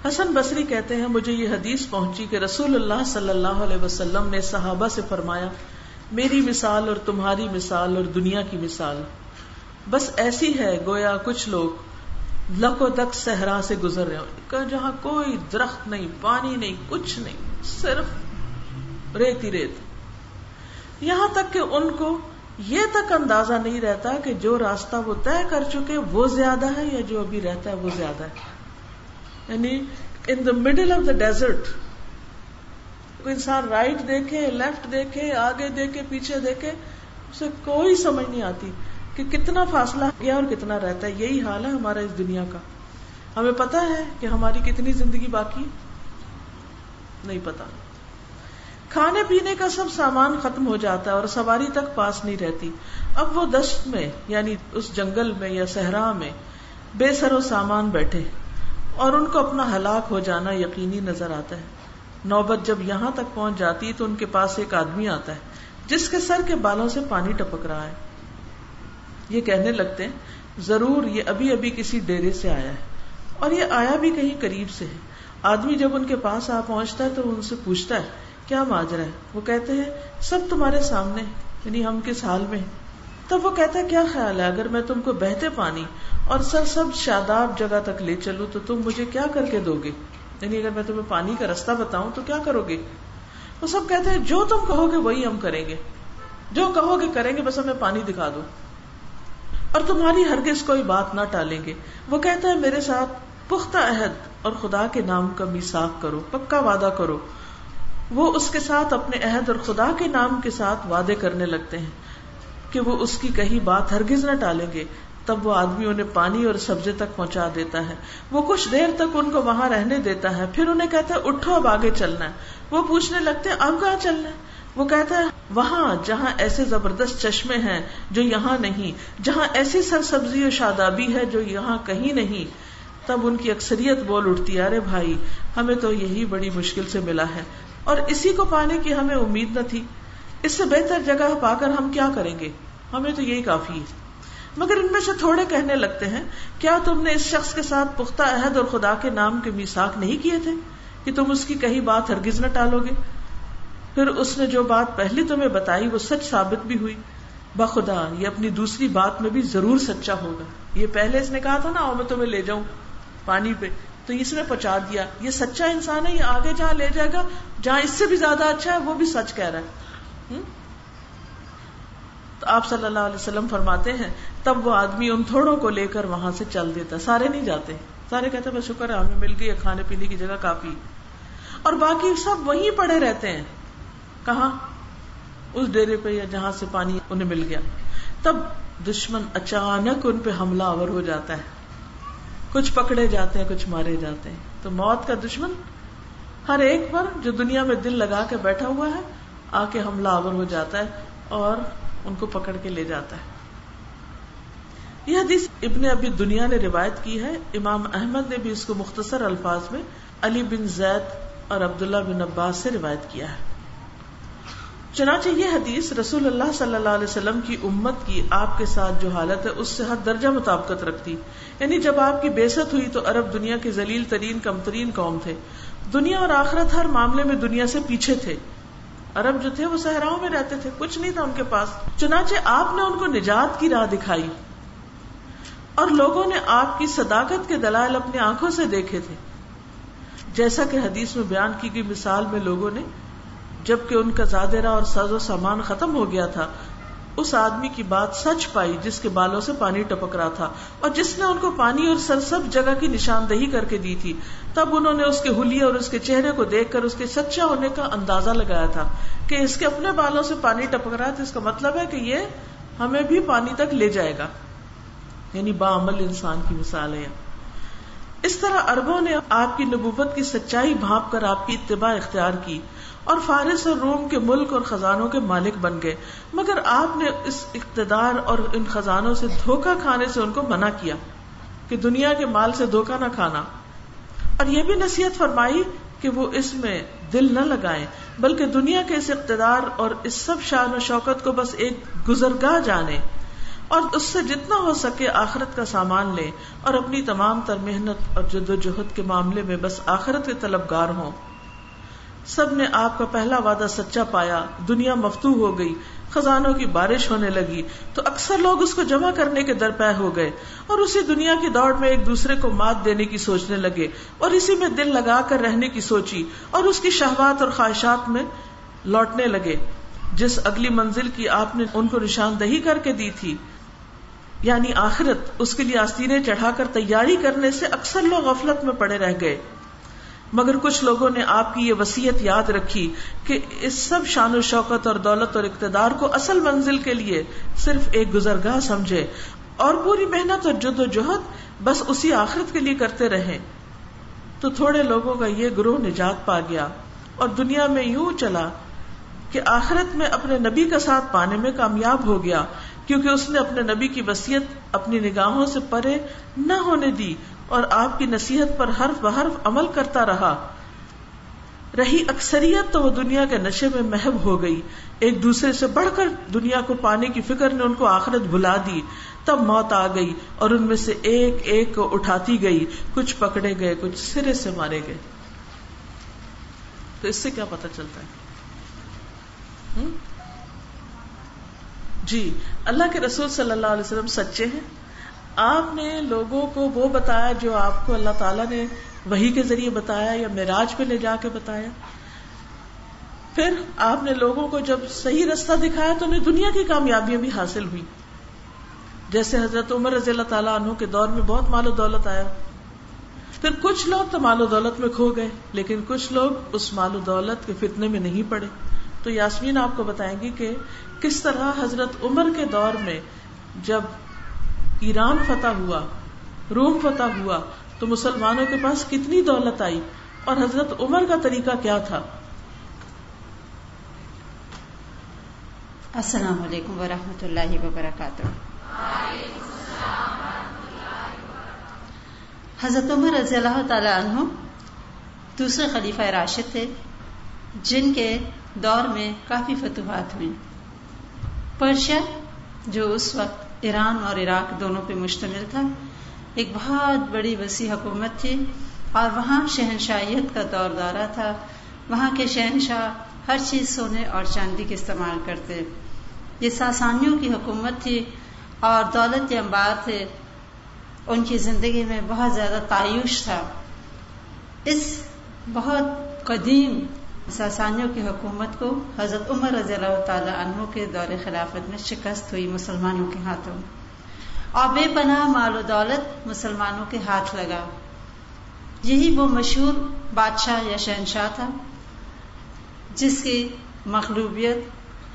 حسن بصری کہتے ہیں، مجھے یہ حدیث پہنچی کہ رسول اللہ صلی اللہ علیہ وسلم نے صحابہ سے فرمایا، میری مثال اور تمہاری مثال اور دنیا کی مثال۔ بس ایسی ہے گویا کچھ لوگ لکو دک صحرا سے گزر رہے ہوں۔ جہاں کوئی درخت نہیں، پانی نہیں، کچھ نہیں، صرف ریت ہی ریت۔ یہاں تک کہ ان کو یہ تک اندازہ نہیں رہتا کہ جو راستہ وہ طے کر چکے وہ زیادہ ہے یا جو ابھی رہتا ہے وہ زیادہ ہے۔ یعنی in the middle of the desert انسان رائٹ دیکھے لیفٹ دیکھے، آگے دیکھے، پیچھے دیکھے، اسے کوئی سمجھ نہیں آتی۔ کہ کتنا فاصلہ گیا اور کتنا رہتا ہے، یہی حال ہے ہمارا اس دنیا کا۔ ہمیں پتا ہے کہ ہماری کتنی زندگی باقی نہیں پتا کھانے پینے کا سب سامان ختم ہو جاتا ہے اور سواری تک پاس نہیں رہتی۔ اب وہ دشت میں یعنی اس جنگل میں یا صحرا میں بے سر و سامان بیٹھے اور ان کو اپنا ہلاک ہو جانا یقینی نظر آتا ہے۔ نوبت جب یہاں تک پہنچ جاتی تو ان کے پاس ایک آدمی آتا ہے، جس کے سر کے بالوں سے پانی ٹپک رہا ہے۔ یہ کہنے لگتے ہیں، ضرور یہ ابھی ابھی کسی ڈیرے سے آیا ہے اور یہ آیا بھی کہیں قریب سے ہے۔ آدمی جب ان کے پاس آ پہنچتا ہے تو ان سے پوچھتا ہے، کیا ماجرا ہے؟ وہ کہتے ہیں، سب تمہارے سامنے یعنی ہم کس حال میں تب وہ کہتا ہے، کیا خیال ہے؟ اگر میں تم کو بہتے پانی اور سر سب شاداب جگہ تک لے چلوں تو تم مجھے کیا کر کے دو گے؟ یعنی اگر میں تمہیں پانی کا رستہ بتاؤں تو کیا کرو گے؟ وہ سب کہتے ہیں، جو تم کہو گے وہی ہم کریں گے۔ جو کہو گے کریں گے، بس ہمیں پانی دکھا دو۔ اور تمہاری ہرگز کوئی بات نہ ٹالیں گے۔ وہ کہتا ہے، میرے ساتھ پختہ عہد اور خدا کے نام کا میساک کرو، پکا وعدہ کرو۔ وہ اس کے ساتھ اپنے عہد اور خدا کے نام کے ساتھ وعدے کرنے لگتے ہیں۔ کہ وہ اس کی کہی بات ہرگز نہ ٹالیں گے، تب وہ آدمی انہیں پانی اور سبزے تک پہنچا دیتا ہے۔ وہ کچھ دیر تک ان کو وہاں رہنے دیتا ہے، پھر انہیں کہتا ہے، اٹھو اب آگے چلنا ہے۔ وہ پوچھنے لگتے ہیں، اب کہاں چلنا ہے؟ وہ کہتا ہے، وہاں جہاں ایسے زبردست چشمے ہیں جو یہاں نہیں، جہاں ایسی سر سبزی اور شادابی ہے جو یہاں کہیں نہیں. تب ان کی اکثریت بول اٹھتی ارے بھائی، ہمیں تو یہی بڑی مشکل سے ملا ہے اور اسی کو پانے کی ہمیں امید نہ تھی۔ اس سے بہتر جگہ پا کر ہم کیا کریں گے؟ ہمیں تو یہی کافی ہے۔ مگر ان میں سے تھوڑے کہنے لگتے ہیں، کیا تم نے اس شخص کے ساتھ پختہ عہد اور خدا کے نام کے میساک نہیں کیے تھے کہ تم اس کی کہیں بات ہرگز نہ ٹالو گے؟ پھر اس نے جو بات پہلی تمہیں بتائی وہ سچ ثابت بھی ہوئی۔ بخدا یہ اپنی دوسری بات میں بھی ضرور سچا ہوگا۔ یہ پہلے اس نے کہا تھا نا میں تمہیں لے جاؤں پانی پہ۔ تو اس نے پہنچا دیا۔ یہ سچا انسان ہے، یہ آگے جہاں لے جائے گا، جہاں اس سے بھی زیادہ اچھا ہے، وہ بھی سچ کہہ رہا ہے۔ تو آپ صلی اللہ علیہ وسلم فرماتے ہیں، تب وہ آدمی ان تھوڑوں کو لے کر وہاں سے چل دیتا۔ سارے نہیں جاتے۔ سارے کہتے بس شکر ہے، ہمیں مل گئی، کھانے پینے کی جگہ کافی۔ اور باقی سب وہیں پڑے رہتے ہیں۔ کہاں؟ اس ڈیرے پہ یا جہاں سے پانی انہیں مل گیا۔ تب دشمن اچانک ان پہ حملہ آور ہو جاتا ہے۔ کچھ پکڑے جاتے ہیں، کچھ مارے جاتے ہیں۔ تو موت کا دشمن ہر ایک پر جو دنیا میں دل لگا کے بیٹھا ہوا ہے آ کے حملہ آور ہو جاتا ہے اور ان کو پکڑ کے لے جاتا ہے۔ یہ حدیث ابن ابھی دنیا نے روایت کی ہے۔ امام احمد نے بھی اس کو مختصر الفاظ میں علی بن زید اور عبداللہ بن عباس سے روایت کیا ہے۔ چنانچہ یہ حدیث رسول اللہ صلی اللہ علیہ وسلم کی امت کی آپ کے ساتھ جو حالت ہے، اس سے حد درجہ مطابقت رکھتی۔ یعنی جب آپ کی بےست ہوئی تو عرب دنیا کے ذلیل ترین، کم ترین قوم تھے۔ دنیا اور آخرت ہر معاملے میں دنیا سے پیچھے تھے۔ عرب جو تھے، وہ صحراؤں میں رہتے تھے، کچھ نہیں تھا ان کے پاس۔ چنانچہ آپ نے ان کو نجات کی راہ دکھائی۔ اور لوگوں نے آپ کی صداقت کے دلائل اپنی آنکھوں سے دیکھے تھے۔ جیسا کہ حدیث میں بیان کی گئی مثال میں لوگوں نے جبکہ ان کا زادرا اور ساز و سامان ختم ہو گیا تھا، اس آدمی کی بات سچ پائی جس کے بالوں سے پانی ٹپک رہا تھا اور جس نے ان کو پانی اور سرسب جگہ کی نشاندہی کر کے دی تھی۔ تب انہوں نے اس کے ہولی اور اس کے چہرے کو دیکھ کر اس کے سچا ہونے کا اندازہ لگایا تھا کہ اس کے اپنے بالوں سے پانی ٹپک رہا ہے اس کا مطلب ہے کہ یہ ہمیں بھی پانی تک لے جائے گا۔ یعنی باعمل انسان کی مثال ہے۔ اس طرح اربوں نے آپ کی نبوت کی سچائی بھاپ کر آپ کی اتباع اختیار کی۔ اور فارس اور روم کے ملک اور خزانوں کے مالک بن گئے۔ مگر آپ نے اس اقتدار اور ان خزانوں سے دھوکا کھانے سے ان کو منع کیا کہ دنیا کے مال سے دھوکا نہ کھانا۔ اور یہ بھی نصیحت فرمائی کہ وہ اس میں دل نہ لگائیں، بلکہ دنیا کے اس اقتدار اور اس سب شان و شوکت کو بس ایک گزرگاہ جانے اور اس سے جتنا ہو سکے آخرت کا سامان لیں اور اپنی تمام تر محنت اور جد و جہد کے معاملے میں بس آخرت کے طلبگار ہوں۔ سب نے آپ کا پہلا وعدہ سچا پایا، دنیا مفتو ہو گئی، خزانوں کی بارش ہونے لگی، تو اکثر لوگ اس کو جمع کرنے کے درپے ہو گئے اور اسی دنیا کی دوڑ میں ایک دوسرے کو مات دینے کی سوچنے لگے اور اسی میں دل لگا کر رہنے کی سوچی اور اس کی شہوات اور خواہشات میں لوٹنے لگے۔ جس اگلی منزل کی آپ نے ان کو نشاندہی کر کے دی تھی یعنی آخرت، اس کے لیے آستینیں چڑھا کر تیاری کرنے سے اکثر لوگ غفلت میں پڑے رہ گئے۔ مگر کچھ لوگوں نے آپ کی یہ وسیعت یاد رکھی کہ اس سب شان و شوکت اور دولت اور اقتدار کو اصل منزل کے لیے صرف ایک گزرگاہ سمجھے اور پوری محنت اور جد و جہد بس اسی آخرت کے لیے کرتے رہے۔ تو تھوڑے لوگوں کا یہ گروہ نجات پا گیا اور دنیا میں یوں چلا کہ آخرت میں اپنے نبی کا ساتھ پانے میں کامیاب ہو گیا، کیونکہ اس نے اپنے نبی کی وسیعت اپنی نگاہوں سے پرے نہ ہونے دی۔ اور آپ کی نصیحت پر حرف بحرف عمل کرتا رہا۔ رہی اکثریت تو وہ دنیا کے نشے میں محب ہو گئی۔ ایک دوسرے سے بڑھ کر دنیا کو پانے کی فکر نے ان کو آخرت بھلا دی۔ تب موت آ گئی اور ان میں سے ایک ایک کو اٹھاتی گئی۔ کچھ پکڑے گئے، کچھ سرے سے مارے گئے۔ تو اس سے کیا پتا چلتا ہے؟ جی اللہ کے رسول صلی اللہ علیہ وسلم سچے ہیں؟ آپ نے لوگوں کو وہ بتایا جو آپ کو اللہ تعالیٰ نے وہی کے ذریعے بتایا یا معراج پہ لے جا کے بتایا؟ پھر آپ نے لوگوں کو جب صحیح رستہ دکھایا تو انہیں دنیا کی کامیابیاں بھی حاصل ہوئی۔ جیسے حضرت عمر رضی اللہ تعالیٰ عنہ کے دور میں بہت مال و دولت آیا۔ پھر کچھ لوگ تو مال و دولت میں کھو گئے، لیکن کچھ لوگ اس مال و دولت کے فتنے میں نہیں پڑے۔ تو یاسمین آپ کو بتائیں گی کہ کس طرح حضرت عمر کے دور میں جب ایران فتح ہوا، روم فتح ہوا، تو مسلمانوں کے پاس کتنی دولت آئی؟ اور حضرت عمر کا طریقہ کیا تھا؟ السلام علیکم ورحمۃ اللہ وبرکاتہ۔ حضرت عمر رضی اللہ تعالی عنہ دوسرے خلیفہ راشد تھے، جن کے دور میں کافی فتوحات ہوئی پرشیا، جو اس وقت ایران اور عراق دونوں پہ مشتمل تھا۔ ایک بہت بڑی وسیع حکومت تھی اور وہاں شہنشاہیت کا دور دورہ تھا۔ وہاں کے شہنشاہ ہر چیز سونے اور چاندی کے استعمال کرتے۔ یہ ساسانیوں کی حکومت تھی اور دولت کے انبار تھے۔ ان کی زندگی میں بہت زیادہ تعیش تھا۔ اس بہت قدیم ساسانیوں کی حکومت کو حضرت عمر رضی اللہ تعالی عنہ کے دور خلافت میں شکست ہوئی مسلمانوں کے ہاتھوں۔ اور بے پناہ مال و دولت مسلمانوں کے ہاتھ لگا۔ یہی وہ مشہور بادشاہ یا شہنشاہ تھا، جس کی مغلوبیت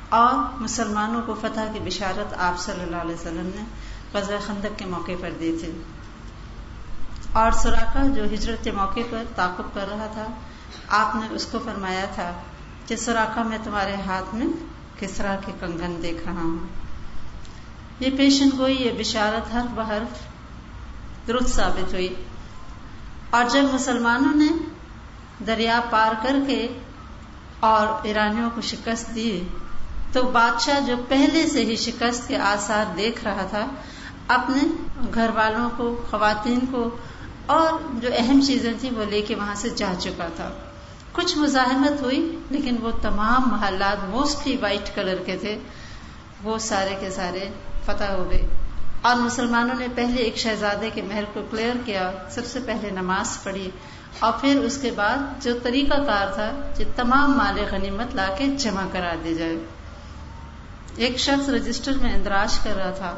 اور مسلمانوں کو فتح کی بشارت آپ صلی اللہ علیہ وسلم نے غزل خندق کے موقع پر دی تھی۔ اور سوراخا جو ہجرت کے موقع پر تعقب کر رہا تھا آپ نے اس کو فرمایا تھا کہ سوراخا میں تمہارے ہاتھ میں کس طرح کے کنگن دیکھ رہا ہوں۔ یہ پیشن گوئی، یہ بشارت ہر بحرف درست ثابت ہوئی۔ اور جب مسلمانوں نے دریا پار کر کے اور ایرانیوں کو شکست دی، تو بادشاہ جو پہلے سے ہی شکست کے آثار دیکھ رہا تھا، اپنے گھر والوں کو، خواتین کو اور جو اہم چیزیں تھیں وہ لے کے وہاں سے جا چکا تھا۔ کچھ مزاحمت ہوئی، لیکن وہ تمام محلات موسٹلی وائٹ کلر کے تھے۔ وہ سارے کے سارے فتح ہو گئے۔ اور مسلمانوں نے پہلے ایک شہزادے کے محل کو کلیئر کیا، سب سے پہلے نماز پڑھی۔ اور پھر اس کے بعد جو طریقہ کار تھا کہ تمام مال غنیمت لا کے جمع کرا دی جائے۔ ایک شخص رجسٹر میں اندراج کر رہا تھا۔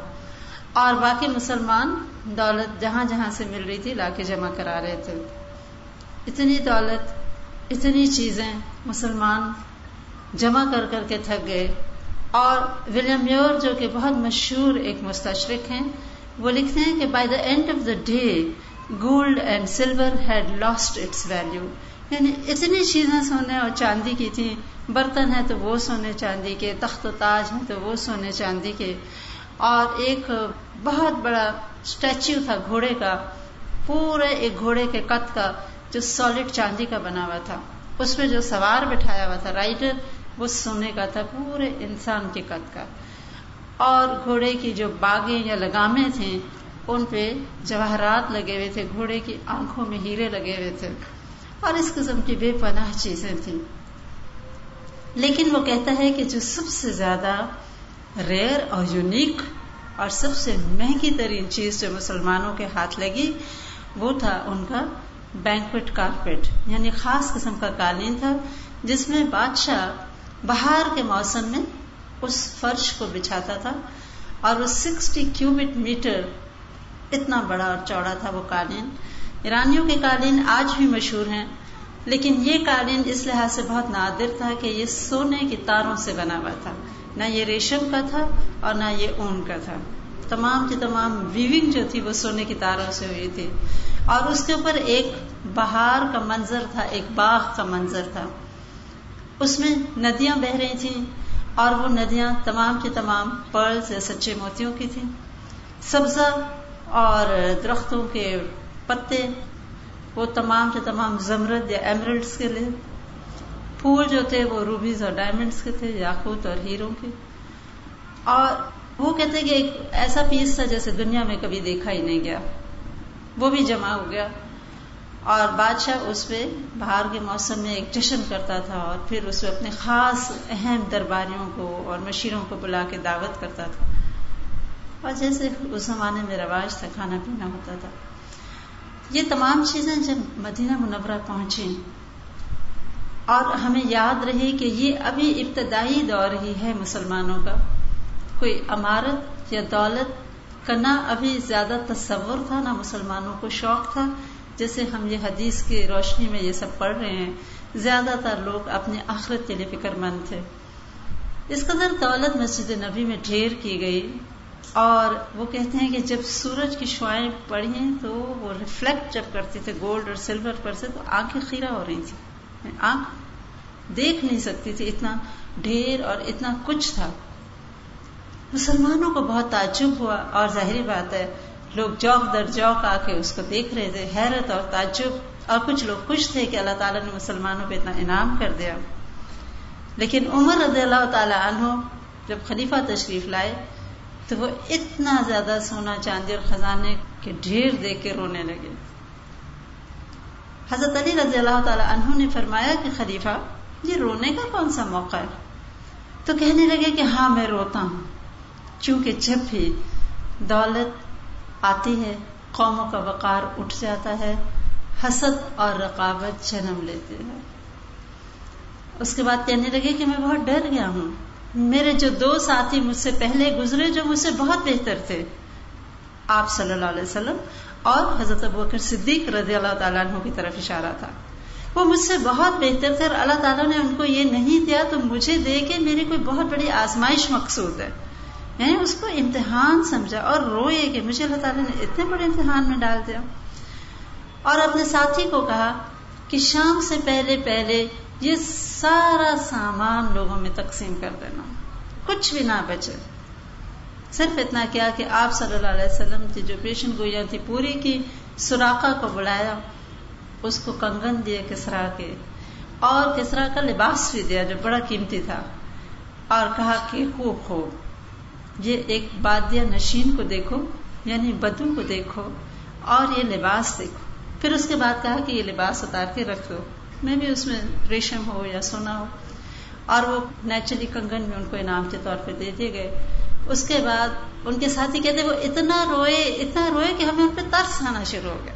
اور باقی مسلمان دولت جہاں جہاں سے مل رہی تھی لا کے جمع کرا رہے تھے۔ اتنی دولت، اتنی چیزیں مسلمان جمع کر کر کے تھک گئے۔ اور ولیم یور جو کہ بہت مشہور ایک مستشرق ہیں، وہ لکھتے ہیں کہ by the end of the day gold and silver had lost its value یعنی اتنی چیزیں سونے اور چاندی کی تھیں۔ برتن ہیں تو وہ سونے چاندی کے، تخت و تاج ہیں تو وہ سونے چاندی کے۔ اور ایک بہت بڑا اسٹیچو تھا گھوڑے کا، پورے ایک گھوڑے کے قط کا جو سالڈ چاندی کا بنا ہوا تھا۔ اس پہ جو سوار بٹھایا ہوا تھا رائڈر، وہ سونے کا تھا، پورے انسان کے قد کا۔ اور گھوڑے کی جو باغیں یا لگامیں تھیں، ان پہ جواہرات لگے ہوئے تھے، گھوڑے کی آنکھوں میں ہیرے لگے ہوئے تھے۔ اور اس قسم کی بے پناہ چیزیں تھیں۔ لیکن وہ کہتا ہے کہ جو سب سے زیادہ ریئر اور یونیک اور سب سے مہنگی ترین چیز جو مسلمانوں کے ہاتھ لگی وہ تھا ان کا بینکوٹ کارپیٹ یعنی خاص قسم کا قالین تھا، جس میں بادشاہ بہار کے موسم میں اس فرش کو بچھاتا تھا اور وہ سکسٹی کیوبٹ میٹر اتنا بڑا اور چوڑا تھا وہ قالین۔ ایرانیوں کے قالین آج بھی مشہور ہیں، لیکن یہ قالین اس لحاظ سے بہت نادر تھا کہ یہ سونے کی تاروں سے بنا ہوا تھا۔ نہ یہ ریشم کا تھا اور نہ یہ اون کا تھا۔ تمام کی تمام ویونگ جو تھی وہ سونے کی تاروں سے ہوئی تھی۔ اور اس کے اوپر ایک بہار کا منظر تھا، ایک باغ کا منظر تھا۔ اس میں ندیاں بہ رہی تھیں اور وہ ندیاں تمام کی تمام پرل سے سچے موتیوں کی تھیں۔ سبزہ اور درختوں کے پتے، وہ تمام کے تمام زمرد یا ایمرلڈس کے لیے۔ پھول جو تھے وہ روبیز اور ڈائمنڈس کے تھے، یاقوت اور ہیروں کے۔ اور وہ کہتے کہ ایک ایسا پیس تھا جیسے دنیا میں کبھی دیکھا ہی نہیں گیا۔ وہ بھی جمع ہو گیا۔ اور بادشاہ اس پہ باہر کے موسم میں ایک جشن کرتا تھا اور پھر اس پہ اپنے خاص اہم درباریوں کو اور مشیروں کو بلا کے دعوت کرتا تھا۔ اور جیسے اس زمانے میں رواج تھا، کھانا پینا ہوتا تھا۔ یہ تمام چیزیں جب مدینہ منورہ پہنچی اور ہمیں یاد رہے کہ یہ ابھی ابتدائی دور ہی ہے مسلمانوں کا۔ کوئی عمارت یا دولت کا نہ ابھی زیادہ تصور تھا، نہ مسلمانوں کو شوق تھا۔ جیسے ہم یہ حدیث کی روشنی میں یہ سب پڑھ رہے ہیں، زیادہ تر لوگ اپنے آخرت کے لیے فکر مند تھے۔ اس قدر دولت مسجد نبی میں ڈھیر کی گئی اور وہ کہتے ہیں کہ جب سورج کی شوائیں پڑی تو وہ ریفلیکٹ جب کرتے تھے گولڈ اور سلور پر سے، تو آنکھیں خیرہ ہو رہی تھی آنکھ دیکھ نہیں سکتی تھی، اتنا ڈھیر اور اتنا کچھ تھا۔ مسلمانوں کو بہت تعجب ہوا اور ظاہری بات ہے، لوگ جوک در جوک آ کے اس کو دیکھ رہے تھے، حیرت اور تعجب۔ اور کچھ لوگ خوش تھے کہ اللہ تعالیٰ نے مسلمانوں پہ اتنا انعام کر دیا۔ لیکن عمر رضی اللہ تعالی عنہ جب خلیفہ تشریف لائے تو وہ اتنا زیادہ سونا چاندی اور خزانے کے ڈھیر دیکھ کے رونے لگے۔ حضرت علی رضی اللہ تعالی عنہ نے فرمایا کہ خلیفہ یہ رونے کا کون سا موقع ہے؟ تو کہنے لگے کہ ہاں میں روتا ہوں۔ چونکہ جب بھی دولت آتی ہے، قوموں کا وقار اٹھ جاتا ہے، حسد اور رقابت جنم لیتے ہیں۔ اس کے بعد کہنے لگے کہ میں بہت ڈر گیا ہوں۔ میرے جو دو ساتھی مجھ سے پہلے گزرے، جو مجھ سے بہت بہتر تھے۔ آپ صلی اللہ علیہ وسلم اور حضرت ابوکر صدیق رضی اللہ تعالیٰ عنہ کی طرف اشارہ تھا۔ وہ مجھ سے بہت بہتر تھے اور اللہ تعالیٰ نے ان کو یہ نہیں دیا تو مجھے دے کے میری کوئی بہت بڑی آزمائش مقصود ہے۔ یعنی اس کو امتحان سمجھا اور روئے کہ مجھے اللہ تعالیٰ نے اتنے بڑے امتحان میں ڈال دیا۔ اور اپنے ساتھی کو کہا کہ شام سے پہلے پہلے یہ سارا سامان لوگوں میں تقسیم کر دینا۔ کچھ بھی نہ بچے۔ صرف اتنا کیا کہ آپ صلی اللہ علیہ وسلم کی جو پیشن گوئیاں تھی پوری کی سوراخا کو بلایا اس کو کنگن دیے کسرا کے، اور کسرا کا لباس بھی دیا جو بڑا قیمتی تھا۔ اور کہا کہ خوب خوب۔ یہ ایک بادیا نشین کو دیکھو یعنی بدو کو دیکھو، اور یہ لباس دیکھو۔ پھر اس کے بعد کہا کہ یہ لباس اتار کے رکھ دو۔ میں بھی اس میں ریشم ہو یا سونا ہو۔ اور وہ نیچرلی کنگن میں ان کو انعام کے طور پہ دے دیے گئے۔ اس کے بعد ان کے ساتھی کہتے وہ اتنا روئے اتنا روئے کہ ہمیں ان پہ ترس آنا شروع ہو گیا۔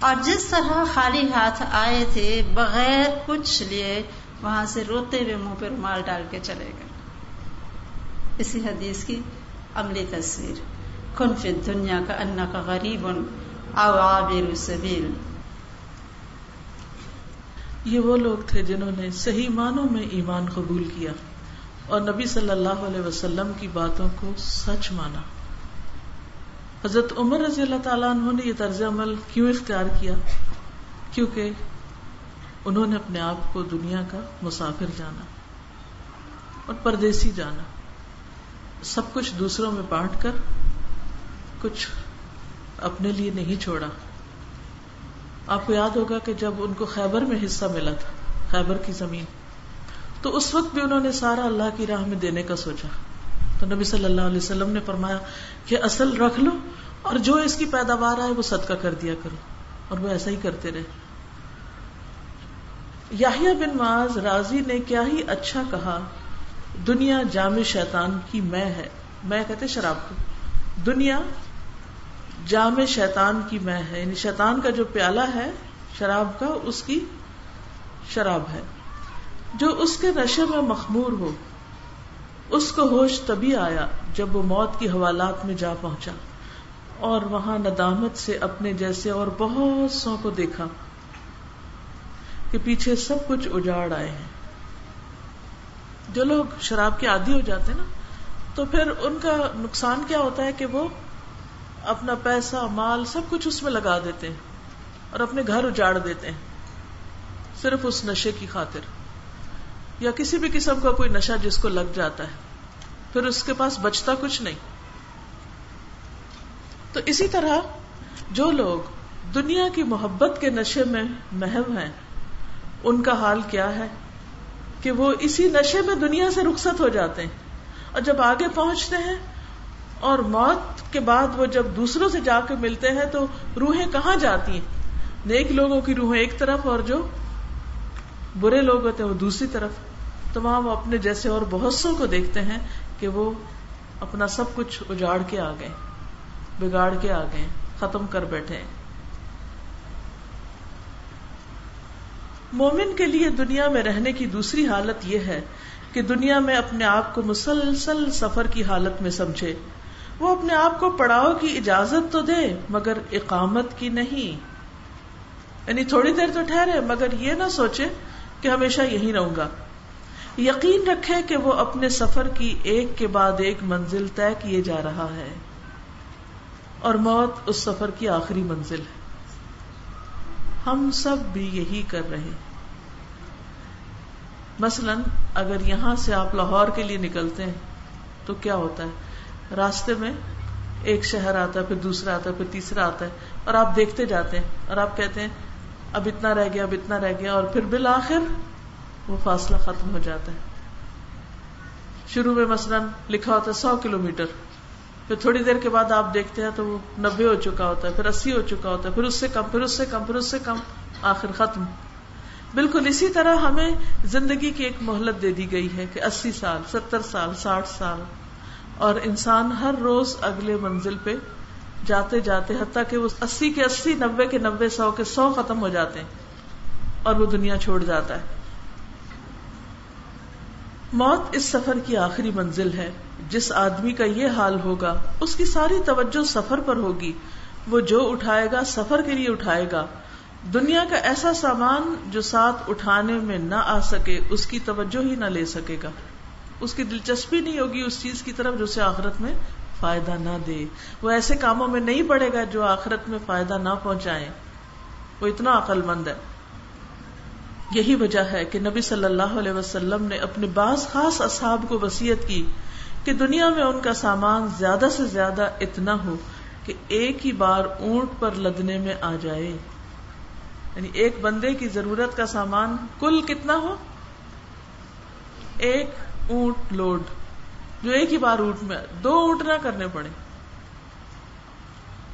اور جس طرح خالی ہاتھ آئے تھے، بغیر کچھ لیے وہاں سے روتے ہوئے منہ پہ رومال ڈال کے چلے گئے۔ اسی حدیث کی عملی تصویر۔ کن فی دنیا کا انا کا غریب ان آبر سبیل یہ وہ لوگ تھے جنہوں نے صحیح معنوں میں ایمان قبول کیا اور نبی صلی اللہ علیہ وسلم کی باتوں کو سچ مانا۔ حضرت عمر رضی اللہ تعالیٰ عنہ نے یہ طرز عمل کیوں اختیار کیا؟ کیونکہ انہوں نے اپنے آپ کو دنیا کا مسافر جانا اور پردیسی جانا۔ سب کچھ دوسروں میں بانٹ کر کچھ اپنے لیے نہیں چھوڑا۔ آپ کو یاد ہوگا کہ جب ان کو خیبر میں حصہ ملا تھا، خیبر کی زمین، تو اس وقت بھی انہوں نے سارا اللہ کی راہ میں دینے کا سوچا۔ تو نبی صلی اللہ علیہ وسلم نے فرمایا کہ اصل رکھ لو اور جو اس کی پیداوار آئے وہ صدقہ کر دیا کرو اور وہ ایسا ہی کرتے رہے۔ یاہیا بن معاذ راضی نے کیا ہی اچھا کہا، دنیا جامع شیطان کی میں ہے، میں کہتے شراب کو۔ دنیا جامع شیطان کی میں ہے یعنی شیطان کا جو پیالہ ہے، شراب کا، اس کی شراب ہے۔ جو اس کے نشے میں مخمور ہو اس کو ہوش تبھی آیا جب وہ موت کی حوالات میں جا پہنچا اور وہاں ندامت سے اپنے جیسے اور بہت سو کو دیکھا کہ پیچھے سب کچھ اجاڑ آئے ہیں۔ جو لوگ شراب کے عادی ہو جاتے ہیں نا، تو پھر ان کا نقصان کیا ہوتا ہے کہ وہ اپنا پیسہ، مال سب کچھ اس میں لگا دیتے ہیں اور اپنے گھر اجاڑ دیتے ہیں، صرف اس نشے کی خاطر۔ یا کسی بھی قسم کا کوئی نشہ جس کو لگ جاتا ہے۔ پھر اس کے پاس بچتا کچھ نہیں۔ تو اسی طرح جو لوگ دنیا کی محبت کے نشے میں محو ہیں، ان کا حال کیا ہے؟ کہ وہ اسی نشے میں دنیا سے رخصت ہو جاتے ہیں۔ اور جب آگے پہنچتے ہیں اور موت کے بعد وہ جب دوسروں سے جا کے ملتے ہیں، تو روحیں کہاں جاتی ہیں؟ نیک لوگوں کی روحیں ایک طرف اور جو برے لوگ ہوتے ہیں وہ دوسری طرف۔ تو وہاں وہ اپنے جیسے اور بہت سو کو دیکھتے ہیں کہ وہ اپنا سب کچھ اجاڑ کے آ گئے، بگاڑ کے آ گئے، ختم کر بیٹھے مومن کے لیے دنیا میں رہنے کی دوسری حالت یہ ہے کہ دنیا میں اپنے آپ کو مسلسل سفر کی حالت میں سمجھے۔ وہ اپنے آپ کو پڑاؤ کی اجازت تو دے، مگر اقامت کی نہیں۔ یعنی تھوڑی دیر تو ٹھہرے، مگر یہ نہ سوچے کہ ہمیشہ یہی رہوں گا۔ یقین رکھے کہ وہ اپنے سفر کی ایک کے بعد ایک منزل طے کیے جا رہا ہے اور موت اس سفر کی آخری منزل ہے۔ ہم سب بھی یہی کر رہے مثلا اگر یہاں سے آپ لاہور کے لیے نکلتے ہیں تو کیا ہوتا ہے؟ راستے میں ایک شہر آتا ہے، پھر دوسرا آتا ہے، پھر تیسرا آتا ہے اور آپ دیکھتے جاتے ہیں اور آپ کہتے ہیں، اب اتنا رہ گیا، اب اتنا رہ گیا اور پھر بالآخر وہ فاصلہ ختم ہو جاتا ہے۔ شروع میں مثلا لکھا ہوتا ہے سو کلو میٹر پھر تھوڑی دیر کے بعد آپ دیکھتے ہیں تو وہ نبے ہو چکا ہوتا ہے، پھر اسی ہو چکا ہوتا ہے، پھر اس سے کم، پھر اس سے کم، پھر اس سے کم، آخر ختم۔ بالکل اسی طرح ہمیں زندگی کی ایک مہلت دے دی گئی ہے کہ اسی سال، ستر سال، ساٹھ سال، اور انسان ہر روز اگلے منزل پہ جاتے جاتے، حتیٰ کہ وہ اسی کے اسی نبے کے نبے، سو کے سو ختم ہو جاتے ہیں اور وہ دنیا چھوڑ جاتا ہے۔ موت اس سفر کی آخری منزل ہے۔ جس آدمی کا یہ حال ہوگا، اس کی ساری توجہ سفر پر ہوگی۔ وہ جو اٹھائے گا، سفر کے لیے اٹھائے گا۔ دنیا کا ایسا سامان جو ساتھ اٹھانے میں نہ آ سکے، اس کی توجہ ہی نہ لے سکے گا۔ اس کی دلچسپی نہیں ہوگی اس چیز کی طرف جو اسے آخرت میں فائدہ نہ دے۔ وہ ایسے کاموں میں نہیں پڑے گا جو آخرت میں فائدہ نہ پہنچائے وہ اتنا عقل مند ہے۔ یہی وجہ ہے کہ نبی صلی اللہ علیہ وسلم نے اپنے بعض خاص اصحاب کو وسیعت کی کہ دنیا میں ان کا سامان زیادہ سے زیادہ اتنا ہو کہ ایک ہی بار اونٹ پر لدنے میں آ جائے۔ یعنی ایک بندے کی ضرورت کا سامان کل کتنا ہو؟ ایک اونٹ لوڈ۔ جو ایک ہی بار اونٹ میں، دو اونٹ نہ کرنے پڑے۔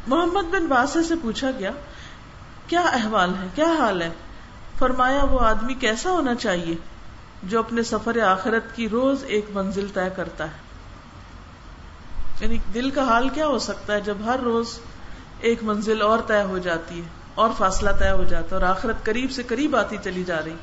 محمد بن باسے سے پوچھا گیا، کیا احوال ہے؟ کیا حال ہے؟ فرمایا، وہ آدمی کیسا ہونا چاہیے جو اپنے سفر آخرت کی روز ایک منزل طے کرتا ہے؟ یعنی دل کا حال کیا ہو سکتا ہے جب ہر روز ایک منزل اور طے ہو جاتی ہے، اور فاصلہ طے ہو جاتا ہے اور آخرت قریب سے قریب آتی چلی جا رہی